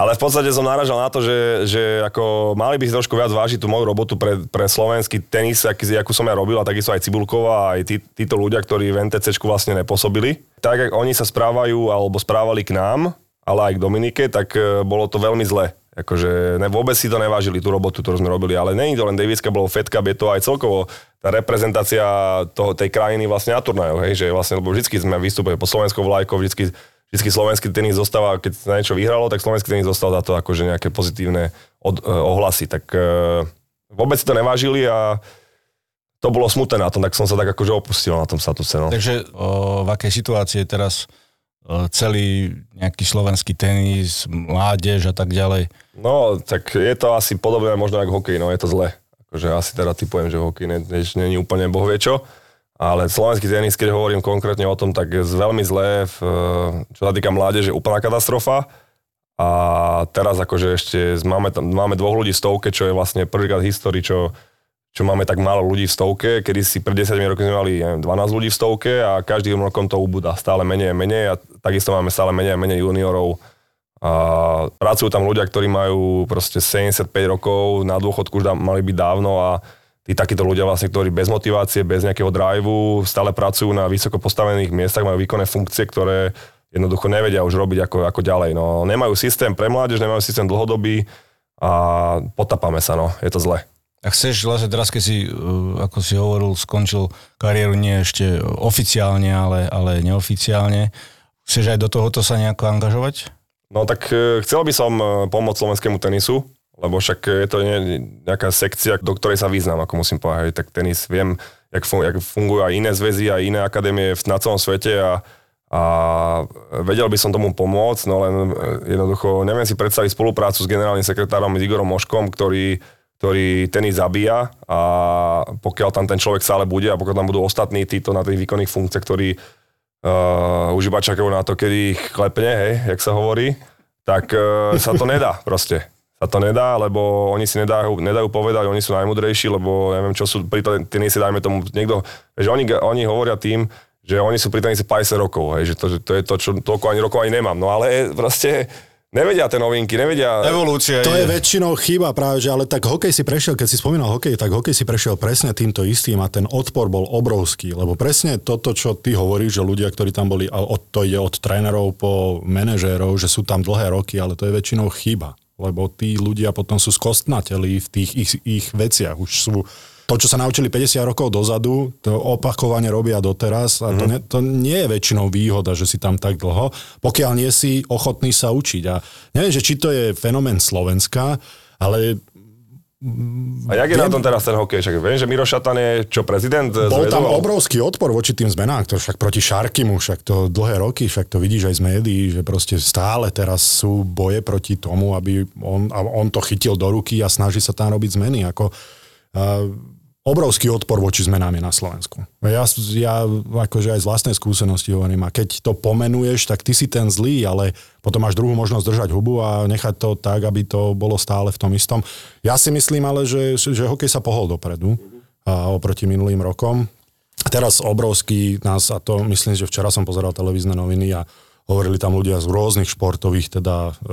ale v podstate som naražal na to, že, že ako mali by si trošku viac vážiť tú moju robotu pre, pre slovenský tenis, aký, akú som ja robil, a takisto aj Cibulková, aj tí, títo ľudia, ktorí v NTCčku vlastne nepôsobili. Tak, ako oni sa správajú alebo správali k nám, ale aj k Dominike, tak e, bolo to veľmi zle. Akože ne, vôbec si to nevážili, tú robotu, ktorú sme robili, ale není to len Daviska, bolo Fed je to aj celkovo tá reprezentácia toho, tej krajiny vlastne na turnajoch, hej, že vlastne, lebo vždy sme vystúpili po slovenskou vlajkou, vždy, vždy slovenský tenis zostáva, keď sa niečo vyhralo, tak slovenský tenis zostal za to akože nejaké pozitívne od, eh, ohlasy, tak uh, vôbec si to nevážili a to bolo smutné na tom, tak som sa tak akože opustil na tom statuse. No. Takže o, v akej situácii teraz celý nejaký slovenský tenis, mládež a tak ďalej. No, tak je to asi podobné možno ako hokej, no je to zle. Akože asi teda typujem, že hokej není úplne bohvie čo. Ale slovenský tenis, keď hovorím konkrétne o tom, tak je veľmi zlé. V, čo sa týka mládeže, úplná katastrofa. A teraz akože ešte máme, tam, máme dvoch ľudí v stovke, čo je vlastne prvýkrát v histórii, čo čo máme tak málo ľudí v stovke, kedy si pred 10 rokmi sme mali neviem, 12 ľudí v stovke a každým rokom to ubúda stále menej a menej a takisto máme stále menej a menej juniorov. A pracujú tam ľudia, ktorí majú proste 75 rokov, na dôchodku už mali byť dávno a tí takíto ľudia vlastne, ktorí bez motivácie, bez nejakého driveu, stále pracujú na vysoko postavených miestach, majú výkonné funkcie, ktoré jednoducho nevedia už robiť ako, ako ďalej. No, nemajú systém pre mládež, nemajú systém dlhodobý a potapame sa, no, je to zle. A chceš, vlastne teraz, keď si, uh, ako si hovoril, skončil kariéru nie ešte oficiálne, ale, ale neoficiálne, chceš aj do tohoto sa nejako angažovať? No tak uh, chcel by som uh, pomôcť slovenskému tenisu, lebo však je to nejaká sekcia, do ktorej sa význam, ako musím povedať. Tak tenis, viem, jak, fungujú aj iné zväzy, aj iné akadémie na celom svete a, a vedel by som tomu pomôcť, no len jednoducho neviem si predstaviť spoluprácu s generálnym sekretárom Igorom Moškom, ktorý ktorý tenis zabíja a pokiaľ tam ten človek stále bude a pokiaľ tam budú ostatní títo na tých výkonných funkciách, ktorí uh, už iba čakajú na to, kedy ich klepne, hej, jak sa hovorí, tak uh, sa to nedá proste. Sa to nedá, lebo oni si nedajú, nedajú povedať, oni sú najmudrejší, lebo neviem, čo sú pri tenise, dajme tomu niekto, že oni, oni hovoria tým, že oni sú pri tenise 50 rokov, hej, že to, to je to, čo toľko ani rokov ani nemám. No ale proste nevedia tie novinky, nevedia... Evolúcia To je, je väčšinou chyba práve, že ale tak hokej si prešiel, keď si spomínal hokej, tak hokej si prešiel presne týmto istým a ten odpor bol obrovský, lebo presne toto, čo ty hovoríš, že ľudia, ktorí tam boli, a od, to ide od trénerov po manažérov, že sú tam dlhé roky, ale to je väčšinou chyba, lebo tí ľudia potom sú skostnateli v tých ich, ich veciach, už sú to, čo sa naučili 50 rokov dozadu, to opakovane robia doteraz a to, mhm. ne, to nie je väčšinou výhoda, že si tam tak dlho, pokiaľ nie si ochotný sa učiť. A neviem, že či to je fenomén Slovenska, ale a jak je na tom teraz ten hokej? Však viem, že Miro Šatan je čo, prezident? Bol tam obrovský odpor voči tým zmenám, to však proti Šarkimu, však to dlhé roky, však to vidíš aj z médií, že proste stále teraz sú boje proti tomu, aby on, on to chytil do ruky a snaží sa tam robiť zmeny. Ako, uh, obrovský odpor voči zmenám je na Slovensku. Ja, ja akože aj z vlastnej skúsenosti hovorím, a keď to pomenuješ, tak ty si ten zlý, ale potom máš druhú možnosť držať hubu a nechať to tak, aby to bolo stále v tom istom. Ja si myslím ale, že, že hokej sa pohol dopredu a oproti minulým rokom. Teraz obrovský nás, a to myslím, že včera som pozeral televízne noviny a hovorili tam ľudia z rôznych športových teda e,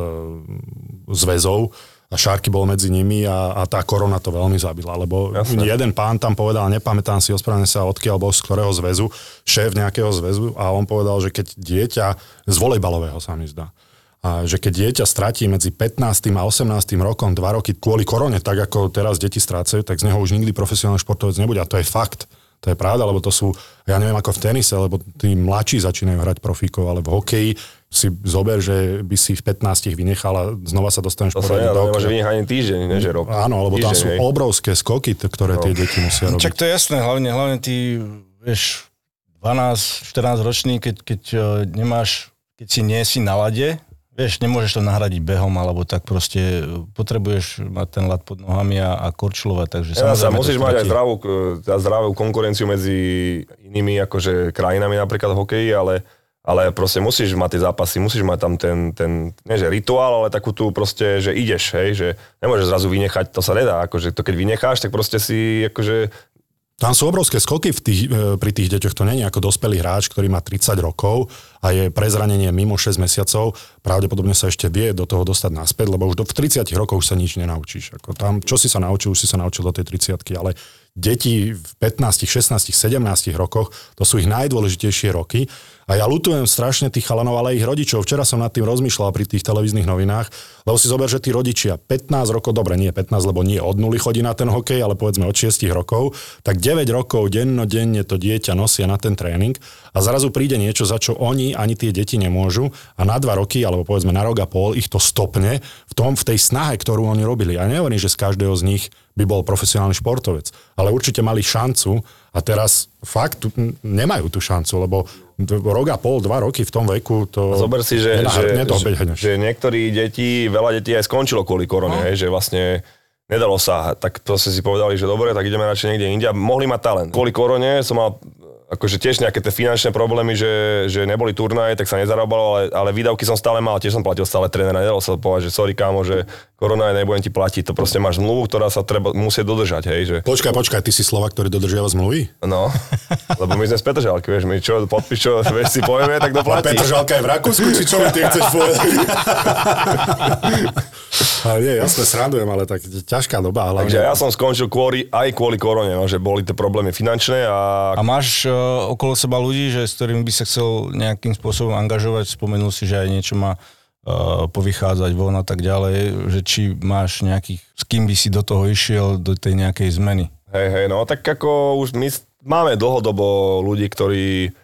zväzov, a Šárky bol medzi nimi a, a tá korona to veľmi zabila, lebo Jasne. jeden pán tam povedal, nepamätám si, ospravedlňujem sa, odkiaľ bol, z ktorého zväzu, šéf nejakého zväzu a on povedal, že keď dieťa, z volejbalového sa mi zdá, a že keď dieťa stratí medzi 15. a 18. rokom dva roky kvôli korone, tak ako teraz deti strácajú, tak z neho už nikdy profesionálny športovec nebude. A to je fakt. To je pravda, lebo to sú, ja neviem ako v tenise, lebo tí mladší začínajú hrať profíkov, ale v hokeji si zober, že by si v 15 vynechal a znova sa dostaneš To nedá, do oka. vynechať ani týždeň, ne, že rok. Áno, lebo tam Týždeň, sú hej. obrovské skoky, ktoré tie deti musia robiť. Čak to je jasné, hlavne, hlavne ty, vieš, 12-14 ročný, keď, keď eh, nemáš, keď si nie si na lade, vieš, nemôžeš to nahradiť behom, alebo tak proste eh, potrebuješ mať ten lad pod nohami a, a korčulovať, takže Ja, sa musíš mať aj zdravú, e, zdravú konkurenciu medzi inými akože krajinami napríklad v hokeji, ale, ale proste musíš mať tie zápasy, musíš mať tam ten, ten nie že rituál, ale takú tú proste, že ideš, hej, že nemôžeš zrazu vynechať, to sa nedá, akože to keď vynecháš, tak proste si akože Tam sú obrovské skoky v tých, e, pri tých deťoch. To je ako dospelý hráč, ktorý má 30 rokov a je pre zranenie mimo 6 mesiacov. Pravdepodobne sa ešte vie do toho dostať naspäť, lebo už do, v 30 rokoch sa nič nenaučíš. Ako tam, čo si sa naučil, už si sa naučil do tej 30 ale deti v 15, 16, 17 rokoch, to sú ich najdôležitejšie roky. A ja lutujem strašne tých chalanov, ale ich rodičov. Včera som nad tým rozmýšľal pri tých televíznych novinách, lebo si zober, že tí rodičia 15 rokov, dobre, nie 15, lebo nie od nuly chodí na ten hokej, ale povedzme od 6 rokov, tak 9 rokov dennodenne to dieťa nosia na ten tréning a zrazu príde niečo, za čo oni ani tie deti nemôžu a na 2 roky, alebo povedzme na rok a pol, ich to stopne tom, v tej snahe, ktorú oni robili. Ja nehovorím, že z každého z nich by bol profesionálny športovec, ale určite mali šancu a teraz fakt nemajú tú šancu, lebo rok a pol, dva roky v tom veku to... Zober si, že, že, to že, že niektorí deti, veľa detí aj skončilo kvôli korone, No. hej, že vlastne nedalo sa, tak proste si povedali, že dobre, tak ideme radšej niekde inde a mohli mať talent. Kvôli korone som mal akože tiež nejaké tie finančné problémy, že, že neboli turnaje, tak sa nezarábalo, ale, ale výdavky som stále mal, tiež som platil stále trénera, nedalo sa povedať, že sorry kámo, že korona je, nebudem ti platiť, to proste máš zmluvu, ktorá sa treba, musí dodržať, hej, že Počkaj, počkaj, ty si Slovak, ktorý dodržiava zmluvy? no, lebo my sme z Petržalky, vieš, my čo podpíš, čo vieš, si povieme, tak to A platí. Petržalka je v Rakúsku, či čo mi ty chceš povedať? ale nie, jasne, srandujem, ale tak ťažká doba. Hlavne. Takže ja som skončil kvôli, aj kvôli korone, no, že boli tie problémy finančné a A máš okolo seba ľudí, že, s ktorými by sa chcel nejakým spôsobom angažovať? Spomenul si, že aj niečo má uh, povychádzať von a tak ďalej, že či máš nejakých, s kým by si do toho išiel, do tej nejakej zmeny? Hej, hej, no tak ako už my máme dlhodobo ľudí, ktorí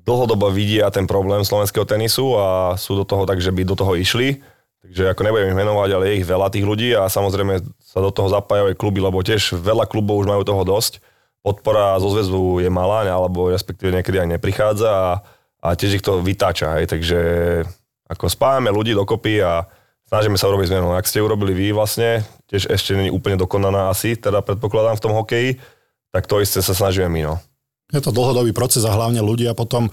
dlhodobo vidia ten problém slovenského tenisu a sú do toho tak, že by do toho išli. Takže ako nebudem ich menovať, ale je ich veľa tých ľudí a samozrejme sa do toho zapájajú aj kluby, lebo tiež veľa klubov už majú toho dosť. Podpora zo zväzu je malá, alebo respektíve niekedy aj neprichádza a, a tiež ich to vytáča. Hej. Takže ako spájame ľudí dokopy a snažíme sa urobiť zmenu. Ak ste urobili vy vlastne, tiež ešte není úplne dokonaná asi, teda predpokladám v tom hokeji, tak to isté sa snažíme my. No. Je to dlhodobý proces a hlavne ľudia potom,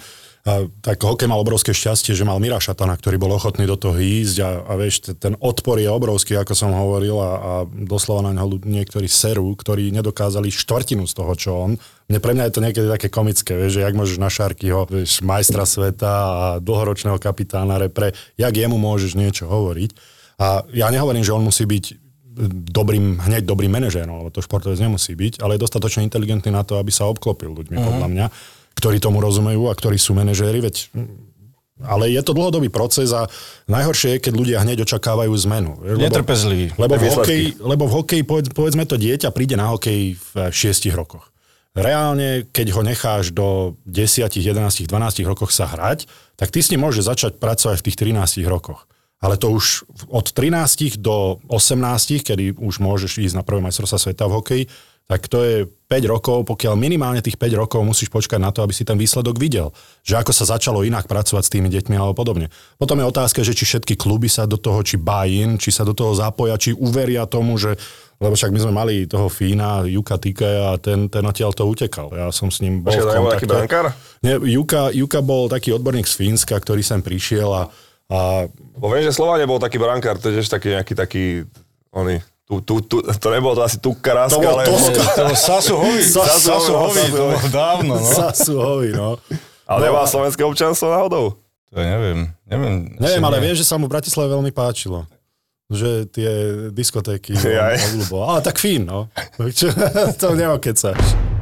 a, tak hokej mal obrovské šťastie, že mal Mira Šatana, ktorý bol ochotný do toho ísť a, a vieš, ten odpor je obrovský, ako som hovoril a, a doslova na ľud- niektorí serú, ktorí nedokázali štvrtinu z toho, čo on. Mne pre mňa je to niekedy také komické, vieš, že jak môžeš na Šarkyho, vieš, majstra sveta a dlhoročného kapitána repre, jak jemu môžeš niečo hovoriť. A ja nehovorím, že on musí byť dobrým, hneď dobrým manažérom, lebo to športovec nemusí byť, ale je dostatočne inteligentný na to, aby sa obklopil ľuďmi, uh-huh. podľa mňa, ktorí tomu rozumejú a ktorí sú manažéri, veď ale je to dlhodobý proces a najhoršie je, keď ľudia hneď očakávajú zmenu. lebo- Netrpezlivý. Lebo v, hokeji, lebo v hokeji, povedz, povedzme to dieťa, príde na hokej v 6 rokoch. Reálne, keď ho necháš do 10, 11, 12 rokoch sa hrať, tak ty s ním môžeš začať pracovať v tých 13 rokoch. Ale to už od 13 do 18, kedy už môžeš ísť na prvé majstrovstvá sveta v hokeji, tak to je 5 rokov, pokiaľ minimálne tých 5 rokov musíš počkať na to, aby si ten výsledok videl. Že ako sa začalo inak pracovať s tými deťmi alebo podobne. Potom je otázka, že či všetky kluby sa do toho, či buy-in, či sa do toho zapoja, či uveria tomu, že lebo však my sme mali toho Fína, Juka Tike a ten, ten odtiaľ to utekal. Ja som s ním bol Počkaj, v nebol taký kontakte. brankár? Nie, Juka, Juka bol taký odborník z Fínska, ktorý sem prišiel a, a Bo viem, že Slovák nebol taký brankár, to je tiež taký nejaký taký, oný, tu, tu, tu, to nebolo to asi Tukka Ráska, To bol ale... Toska. To Sasu Hovi. Sasu Sasu Hovi, to bolo dávno, no. Sasu hovi, no. Ale nemal slovenské občanstvo náhodou? To neviem, neviem. Neviem, asi ale viem, že sa mu v Bratislave veľmi páčilo. Že tie diskotéky Jaj. obľúboval. Ale tak fín, no. To neokecáš.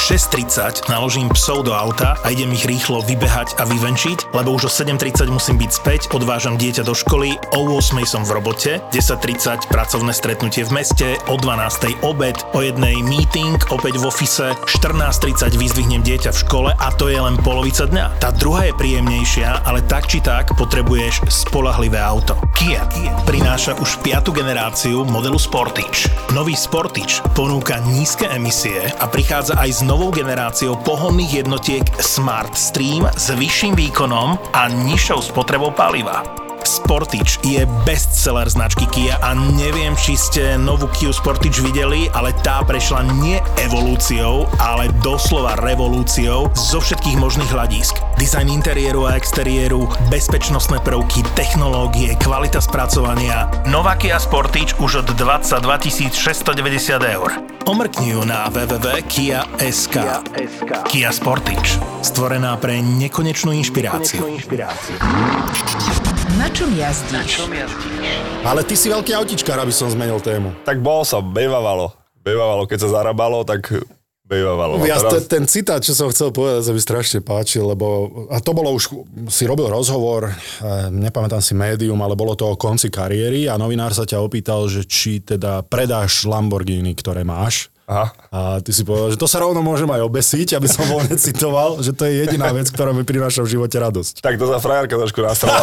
6.30 naložím psov do auta a idem ich rýchlo vybehať a vyvenčiť, lebo už o 7.30 musím byť späť, odvážam dieťa do školy, o 8.00 som v robote, 10.30 pracovné stretnutie v meste, o 12.00 obed, o jednej meeting, opäť v ofise, 14.30 vyzdvihnem dieťa v škole a to je len polovica dňa. Tá druhá je príjemnejšia, ale tak či tak potrebuješ spolahlivé auto. Kia prináša už piatu generáciu modelu Sportage. Nový Sportage ponúka nízke emisie a prichádza aj s novou generáciou pohonných jednotiek Smart Stream s vyšším výkonom a nižšou spotrebou paliva. Sportage je bestseller značky Kia a neviem, či ste novú Kia Sportage videli, ale tá prešla nie evolúciou, ale doslova revolúciou zo všetkých možných hľadísk. Dizajn interiéru a exteriéru, bezpečnostné prvky, technológie, kvalita spracovania. Nová Kia Sportage už od 22 690 eur. Omrkni ju na www.kia.sk. Kia Sportage. Stvorená pre nekonečnú inšpiráciu. Na čom jazdíš? Ale ty si veľký autičkár, aby som zmenil tému. Tak bol som, bejvavalo. Bejvavalo, keď sa zarábalo, tak bejvavalo. Ja, Teraz- ten, ten citát, čo som chcel povedať, sa mi strašne páčil, lebo a to bolo už, si robil rozhovor, eh, nepamätám si médium, ale bolo to o konci kariéry a novinár sa ťa opýtal, že či teda predáš Lamborghini, ktoré máš. Aha. A ty si povedal, že to sa rovno môžem aj obesiť, aby som voľne citoval, že to je jediná vec, ktorá mi prináša v živote radosť. Tak to za frajerka trošku nastrala.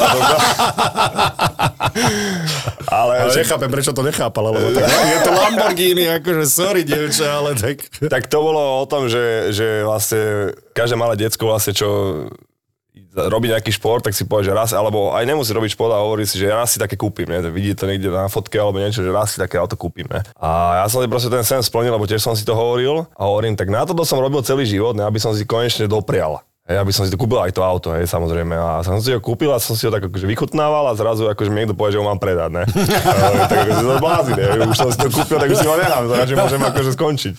ale, Ale že, nechápem, prečo to nechápala, lebo tak, je to Lamborghini, akože sorry, dievče, ale tak... tak to bolo o tom, že, že vlastne každé malé decko vlastne, čo robí nejaký šport, tak si povie, že raz, alebo aj nemusí robiť šport a hovorí si, že ja raz si také kúpim, ne? vidí to niekde na fotke alebo niečo, že raz si také auto kúpim. Ne? A ja som si proste ten sen splnil, lebo tiež som si to hovoril a hovorím, tak na toto som robil celý život, ne? aby som si konečne doprial. Hej, aby som si to kúpil aj to auto, hej, samozrejme. A som si ho kúpil a som si ho tak akože vychutnával a zrazu akože mi niekto povie, že ho mám predať, ne? A, tak akože to blázi, ne? Už som si to kúpil, tak už si ho nechám, takže môžem akože skončiť.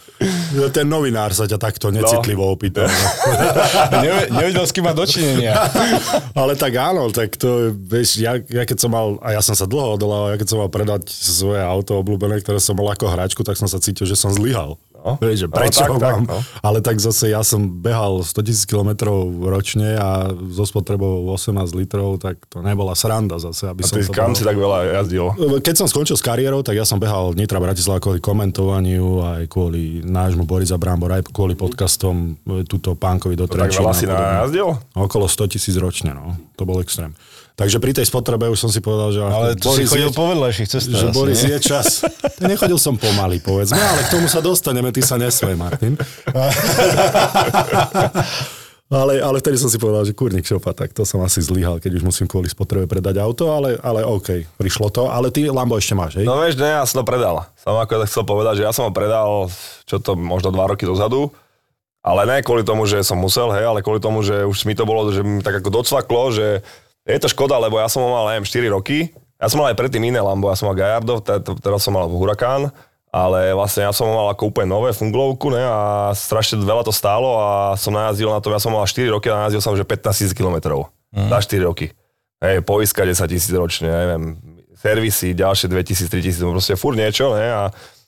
Ten novinár sa ťa takto necitlivo opýtal. Neve- nevedel, s kým má dočinenia. Ale tak áno, tak to, vieš, ja, ja keď som mal, a ja som sa dlho odolal, ja keď som mal predať svoje auto obľúbené, ktoré som mal ako hračku, tak som sa cítil, že som zlyhal. No. Vieš, že No, prečo tak, ho tak, no. Ale tak zase ja som behal 100 000 km ročne a so spotrebou 18 litrov, tak to nebola sranda zase, aby A som ty to kam behal. si tak veľa jazdil? Keď som skončil s kariérou, tak ja som behal Nitra Bratislava kvôli komentovaniu, aj kvôli nášmu Borisa Brambor, aj kvôli podcastom e, túto pánkovi do To tak Trenčína. veľa si najazdil? Okolo 100 tisíc ročne, no. To bol extrém. Takže pri tej spotrebe už som si povedal, že... Ale to si chodil po vedľajších cestách. že asi, Boris, nie? je čas. Nechodil som pomaly, povedzme, ale k tomu sa dostaneme, ty sa nesmej, Martin. Ale, ale vtedy som si povedal, že kurník šopa, tak to som asi zlyhal, keď už musím kvôli spotrebe predať auto, ale, ale OK, prišlo to. Ale ty Lambo ešte máš, hej? No vieš, ne, ja som to predal. Som ako chcel povedať, že ja som ho predal, čo to, možno dva roky dozadu. Ale ne kvôli tomu, že som musel, hej, ale kvôli tomu, že už mi to bolo, že mi tak ako docvaklo, že je to škoda, lebo ja som ho mal, neviem, 4 roky. Ja som mal aj predtým iné Lambo, ja som mal Gallardo, te- te- teraz som mal Huracán, ale vlastne ja som ho mal ako úplne nové funglovku, ne, a strašne veľa to stálo a som najazdil na tom, ja som mal 4 roky a najazdil som, že 15 000 km Mhm. za 4 roky. Hej, poiska 10 tisíc ročne, neviem, servisy, ďalšie 2000, 3000, proste furt niečo, ne, a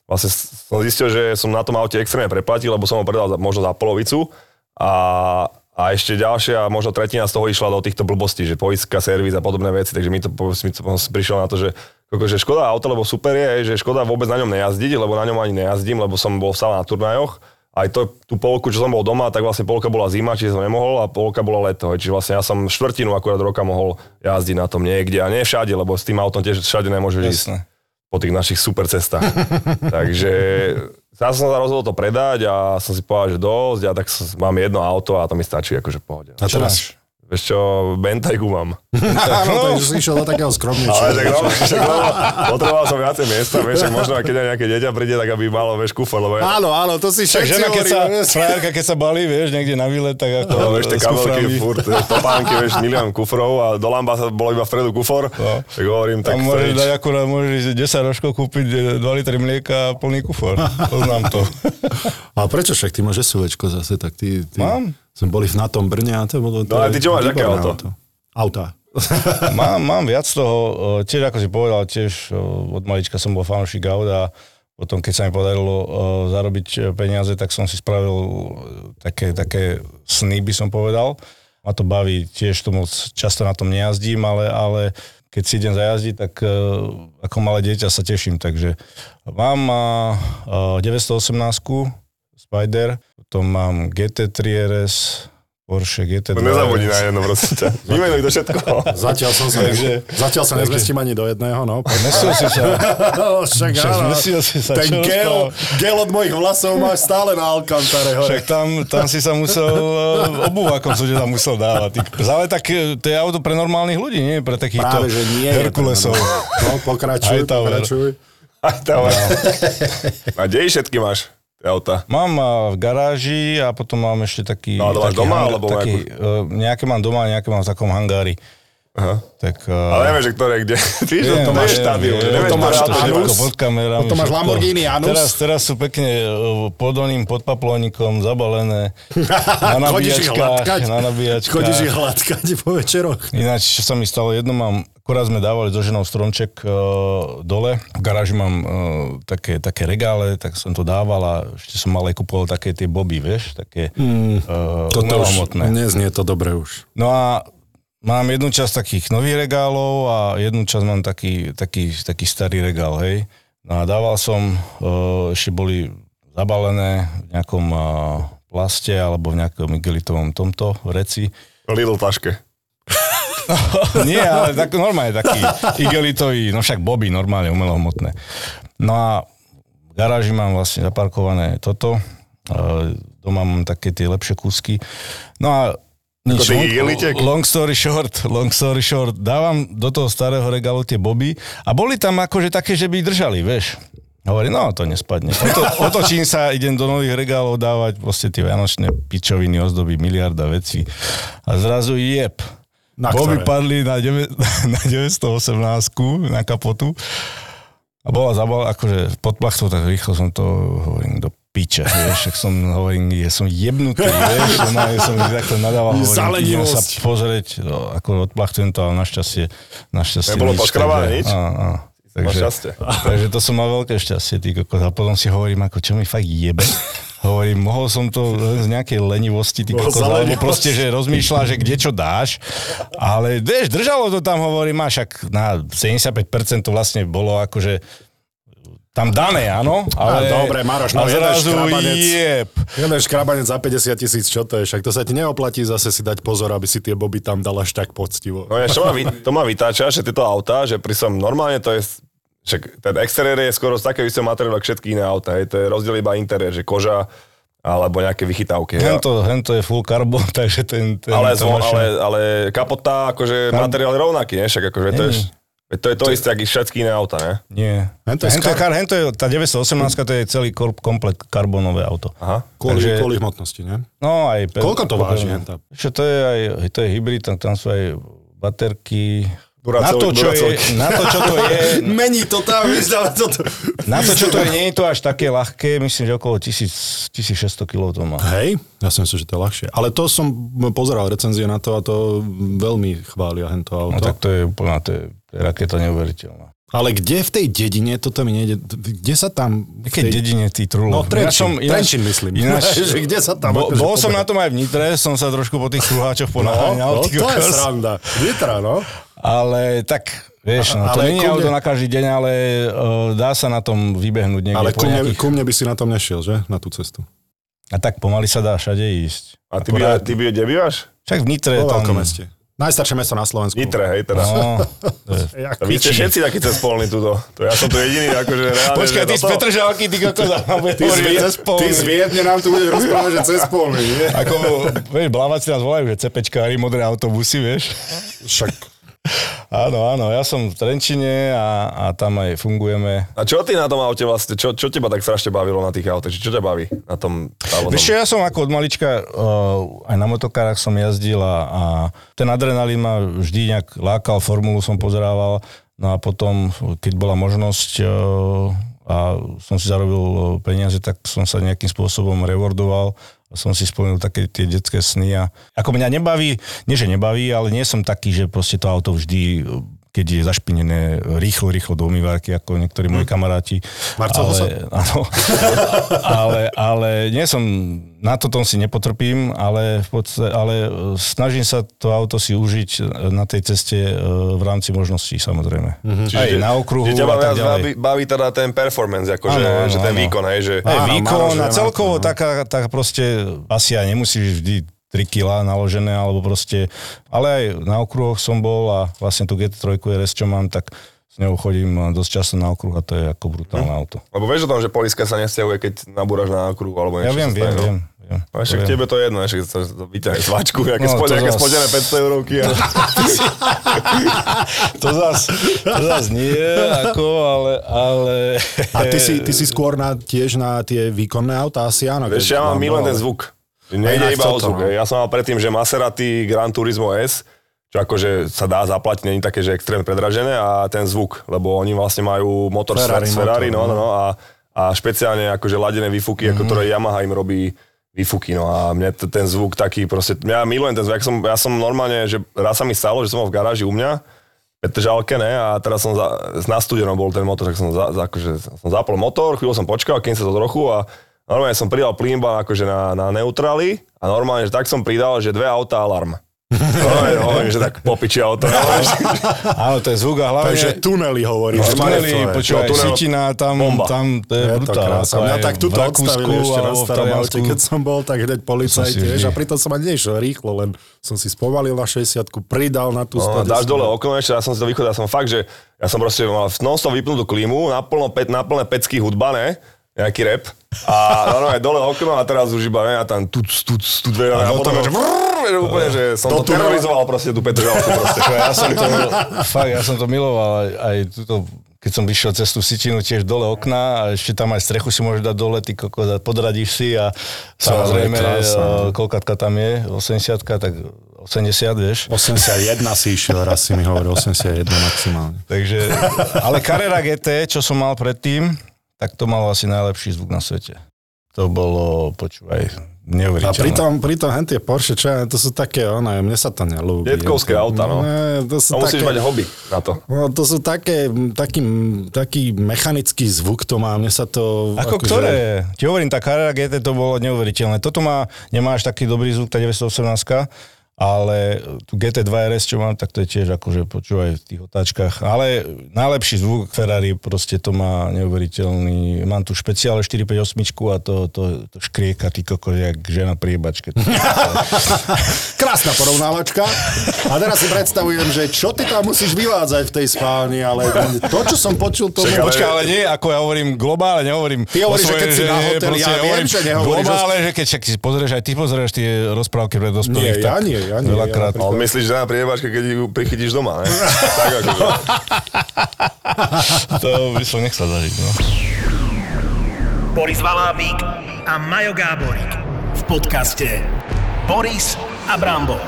vlastne som zistil, že som na tom aute extrémne preplatil, lebo som ho predal možno za polovicu a, a ešte ďalšia, možno tretina z toho išla do týchto blbostí, že poiska, servis a podobné veci, takže mi to, mi to prišlo na to, že koko, že škoda auto, lebo super je, že škoda vôbec na ňom nejazdiť, lebo na ňom ani nejazdím, lebo som bol stále na turnajoch. Aj to, tú polku, čo som bol doma, tak vlastne polka bola zima, čiže som nemohol a polka bola leto. Čiže vlastne ja som štvrtinu akurát roka mohol jazdiť na tom niekde a nie všade, lebo s tým autom tiež všade nemôžeš ísť Jasné. po tých našich super cestách. Takže ja som sa rozhodol to predať a som si povedal, že dosť a tak som, mám jedno auto a to mi stačí akože pohode. A teraz... Vieš čo, Bentajku mám. Áno, takže si išiel do takého Ale skromnejšieho. tak no, však, lebo potreboval som viacej miesta, vieš, však možno keď aj nejaké dieťa príde, tak aby malo, vieš, kufor, lebo ja, Áno, áno, to si všetci žena, keď sa, frajerka, keď sa balí, vieš, niekde na výlet, tak ako No, vieš, tie kabelky, furt, topánky, vieš, milión kufrov a do Lamba sa bolo iba vpredu kufor, No. tak hovorím, tak Tam môžeš dať akurát, môžeš ísť 10 rožkov kúpiť 2 litry mlieka a plný kufor. Poznám to. A prečo však ty máš SUVčko zase, tak ty... ty Mám. Sme boli na tom Brne a to bolo... to No a ty čo máš, aké výborné auto? Auta. mám, mám viac toho, e, tiež ako si povedal, tiež e, od malička som bol fanúšik aut a potom keď sa mi podarilo uh, zarobiť peniaze, tak som si spravil také, také sny, by som povedal. Ma to baví, tiež to moc často na tom nejazdím, ale, ale keď si idem zajazdiť, tak ako malé dieťa sa teším. Takže mám uh, 918 Spider, potom mám GT3 RS, Porsche GT2. No nezabudni na jedno, prosím ťa. Vymenuj to všetko. Zatiaľ som sa, Takže- zatiaľ sa nezmestím ani do jedného, no. Zmestil si sa. Však áno. si sa. Ten gel, gel od mojich vlasov máš stále na Alcantare hore. Však tam, tam si sa musel, uh, obúvakom som ťa tam musel dávať. Ty, ale tak eh, to je auto pre normálnych ľudí, nie pre takýchto Práve, že nie. Herkulesov. No, pokračuj, pokračuj. Aj tam. A kde ich všetky máš? Auta. Mám a, v garáži a potom mám ešte taký... No, a to máš taký doma, hang- alebo taký, uh, Nejaké mám doma, nejaké mám v takom hangári. Aha. Tak, uh, Ale neviem, že ktoré kde. Ty, že to máš Nevieš, to máš Anus. pod kamerami. Potom máš. Lamborghini Anus. Teraz, teraz sú pekne uh, pod oným, pod paplónikom, zabalené. Na Chodíš ich nabíjačkách. hladkať? Na nabíjačkách. Chodíš ich hladkať po večeroch. Ináč, čo sa mi stalo, jedno mám, akorát sme dávali so ženou stromček uh, dole, v garáži mám uh, také, také regále, tak som to dával a ešte som mal aj kupoval také tie boby, vieš, také hmm, uh, Toto už neznie to dobre už. No a mám jednu časť takých nových regálov a jednu časť mám taký, taký, taký starý regál, hej. No a dával som, uh, ešte boli zabalené v nejakom uh, plaste alebo v nejakom igelitovom tomto reci. Lidl taške. Nie, ale tak normálne taký igelitový, no však boby normálne umelohmotné. No a v garáži mám vlastne zaparkované toto, e, doma mám také tie lepšie kúsky. No a nič, igelitiek? long story short, long story short, dávam do toho starého regálu tie boby a boli tam akože také, že by držali, vieš. Hovorí, no to nespadne. Oto, otočím sa, idem do nových regálov dávať proste tie vianočné pičoviny, ozdoby, miliarda vecí. A zrazu jeb. Na Boby ktoré? padli na, 9, na 918 na kapotu a bola zabal, akože pod plachtou, tak rýchlo som to hovorím do piče, vieš, tak som hovorím, ja som jebnutý, vieš, normálne som mi takto nadával, hovorím, idem sa pozrieť, no, ako odplachtujem to, ale našťastie, našťastie Nebolo nič, takže- nič? Á, á. Šťastie. takže to som mal veľké šťastie, ty kokos. A potom si hovorím, ako čo mi fakt jebe. Hovorím, mohol som to z nejakej lenivosti, ty kokos, alebo proste, že rozmýšľa, že kde čo dáš. Ale vieš, držalo to tam, hovorím, a však na 75% to vlastne bolo akože tam dané, áno, ale... Á, dobre, Maroš, no jeden škrabanec. jeb. Jeden škrabanec za 50 tisíc, čo to je? Však to sa ti neoplatí zase si dať pozor, aby si tie boby tam dal až tak poctivo. No ja, čo ma, vy- to ma vytáča, že tieto autá, že pri som normálne to je, však ten exteriér je skoro z takého istého materiálu, ako všetky iné auta, hej, to je rozdiel iba interiér, že koža alebo nejaké vychytávky. Hento, hento je full carbon, takže ten... ten ale, to zvo, naše- ale, ale kapota, akože materiál je rovnaký, ne? Však akože to je, to je to isté, ako i všetky iné auta, ne? Nie. Hento je Hento kar, hento je, tá 918 to je celý kor, komplet karbonové auto. Aha. Kvôli, Takže- kvôli hmotnosti, ne? No aj... pe- Koľko to váži henta? Čo to je aj, to je hybrid, tam, tam sú aj baterky. Na Duracell- to, čo je, na to, čo to je, Mení to tam, vyzdáva toto. na to, čo to je, nie je to až také ľahké, myslím, že okolo 1000, 1600 kg to má. Hej, ja som myslel, že to je ľahšie. Ale to som pozeral recenzie na to a to veľmi chvália hento auto. No tak to je úplná, to je, to je raketa neuveriteľná. Ale kde v tej dedine, toto mi nejde, kde sa tam... v Keď tej- dedine tí No, trulov. Trenčín, Trenčín myslím. Ináč, Že kde sa tam Bo, akože bol som na tom aj v Nitre, som sa trošku po tých truháčoch No, ponáhľal. no, ty to je sranda. Vitra, no. Ale tak, vieš, no, to Ale nie je mne- auto na každý deň, ale uh, dá sa na tom vybehnúť niekde Ale ku mne, nejakých... ku mne by si na tom nešiel, že? Na tú cestu. A tak pomaly sa dá všade ísť. A ty, by, ty by, kde bývaš? Však v Nitre Po tam... veľkom meste. Najstaršie mesto na Slovensku. Nitre, hej, teda. No, to je- A vy ste všetci takí cespolní tuto. To ja som tu jediný, akože reálne. Počkaj, že ty z Petržalky, ty kokos, Ty, zvie, cez ty z Viedne nám tu bude rozprávať, že cez polný? Ako, vieš, blávaci nás volajú, že cepečkári, modré autobusy, vieš. Však Áno, áno, ja som v Trenčine a, a tam aj fungujeme. A čo ty na tom aute vlastne, čo, čo teba tak strašne bavilo na tých autách? Čo ťa baví na tom závodnom? Vieš ja som ako od malička, uh, aj na motokárach som jazdil a, a ten adrenalín ma vždy nejak lákal, formulu som pozerával, no a potom, keď bola možnosť uh, a som si zarobil uh, peniaze, tak som sa nejakým spôsobom rewardoval som si splnil také tie detské sny a ako mňa nebaví, nie že nebaví, ale nie som taký, že proste to auto vždy keď je zašpinené rýchlo, rýchlo do umývárky, ako niektorí moji kamaráti. Marcel ale, áno, ale, ale nie som, na to tom si nepotrpím, ale, v podstate, ale snažím sa to auto si užiť na tej ceste e, v rámci možností, samozrejme. Mm-hmm. Aj na okruhu Že a tak ďalej. baví, baví teda ten performance, akože, Áno, áno, že ten áno. výkon, hej, že... Aj Áno, výkon a celkovo áno. taká, taká proste asi aj nemusíš vždy 3 kg naložené, alebo proste, ale aj na okruhoch som bol a vlastne tú GT3 RS, čo mám, tak s ňou chodím dosť často na okruh a to je ako brutálne auto. Lebo vieš o tom, že poliska sa nesťahuje, keď nabúraš na okruhu, alebo Ja niečo viem, sa viem, stane, no. viem. viem. A však To viem. tebe to je jedno, však to vyťahneš svačku, aké No, no, to spodené, spodené 500 eurovky. A... To zas, to zas nie, ako, ale, ale... A ty si, ty si skôr na, tiež na tie výkonné autá asi áno. Vieš, ja mám milujem bolo. ten zvuk. Nejde iba o zvuk. no. Ja som mal predtým, že Maserati Gran Turismo S, čo akože sa dá zaplatiť, není také, že extrémne predražené a ten zvuk, lebo oni vlastne majú motor Ferrari Ferrari, Ferrari motor, no, no, no, a, a špeciálne akože ladené výfuky, Mhm. ako ktoré Yamaha im robí výfuky, no a mne t- ten zvuk taký proste, ja milujem ten zvuk, ja som, ja som normálne, že raz sa mi stalo, že som bol v garáži u mňa, Petržalke, ne, a teraz som za, na studenom bol ten motor, tak som, za, za, akože, som zapol motor, chvíľu som počkal, kým sa to trochu a normálne som pridal plínba akože na, na neutráli a normálne, že tak som pridal, že dve auta alarm. Normálne, hovorím, že tak popiči auto. Áno, to je zvuk a hlavne... Takže tunely hovoríš. V tuneli, počúvaj, No, tunel- Sitina, tam, Bomba. tam to je, Je brutálne. Mňa tak tuto Rakúsku odstavili ešte na starom aute, keď som bol, tak hneď policajt Som si tiež. A pritom som ani nešiel rýchlo, len som si spomalil na 60 pridal na tú No, 110. dáš dole okno ešte, ja som si to vychodil, ja som fakt, že ja som proste mal non-stop vypnutú klímu, naplno, pe, naplné pecky hudba, ne? Nejaký rap. A normálne dole okno a teraz už iba, ne? A tam tuc, tuc, tuc, a, a do potom, toho- že, úplne, že som to tunela. terorizoval proste tú Petržalku proste. Ja som to, fakt, ja som to miloval aj, aj túto, keď som vyšiel cez tú sitinu tiež dole okna a ešte tam aj strechu si môžeš dať dole, ty kokos, a podradíš si a samozrejme, no. eh, koľkatka tam je, 80 tak 80, vieš. 81 si išiel, raz si mi hovoril, 81 maximálne. Takže, ale Carrera GT, čo som mal predtým, tak to malo asi najlepší zvuk na svete. To bolo, počúvaj, A neuveriteľné. pritom, pritom hen tie Porsche, čo ja, to sú také, ono, mne sa to nelúbi. Detkovské auta, no. Ne, to sú A musíš také, mať hobby na to. No, to sú také, taký, taký mechanický zvuk to má, mne sa to... Ako akože- ktoré? Ti hovorím, tá Carrera GT to bolo neuveriteľné. Toto má, nemáš taký dobrý zvuk, tá 918 ale tu GT2 RS, čo mám, tak to je tiež akože počúvaj v tých otáčkach. Ale najlepší zvuk Ferrari, proste to má neuveriteľný. Mám tu špeciále 458 a to, to, to škrieka, ty kokos, jak žena pri jebačke. Krásna porovnávačka. A teraz si predstavujem, že čo ty tam musíš vyvádzať v tej spálni, ale to, čo som počul, to... Ale- Počkaj, ale nie, ako ja hovorím globálne, nehovorím. Ty hovoríš, o že keď si na proste ja viem, že nehovoríš, Globálne, že keď však si pozrieš, aj ty pozrieš tie rozprávky pre dospelých, Nie, ja tak nie, ja nie, veľakrát. ja Ale myslíš, že na priebačke, keď ju prichytíš doma, ne? tak akože. To by som nechcel zažiť, no. Boris Valábík a Majo Gáborík v podcaste Boris a Brambor.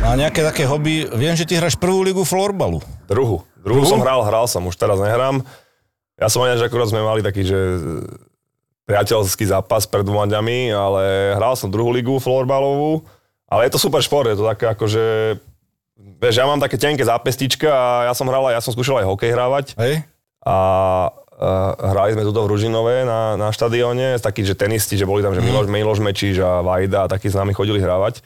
A nejaké také hobby, viem, že ty hráš prvú ligu florbalu. Druhu. Druhu som hral, hral som, už teraz nehrám. Ja som aj, že akurát sme mali taký, že priateľský zápas pred dvoma dňami, ale hral som druhú ligu florbalovú. Ale je to super šport, je to také ako, že... Vieš, ja mám také tenké zápestička a ja som hral, ja som skúšal aj hokej hrávať. Hej? a uh, hrali sme tuto v Ružinové na, na štadióne, takí, že tenisti, že boli tam, že Miloš, Miloš Mečiš a Vajda a takí s nami chodili hrávať.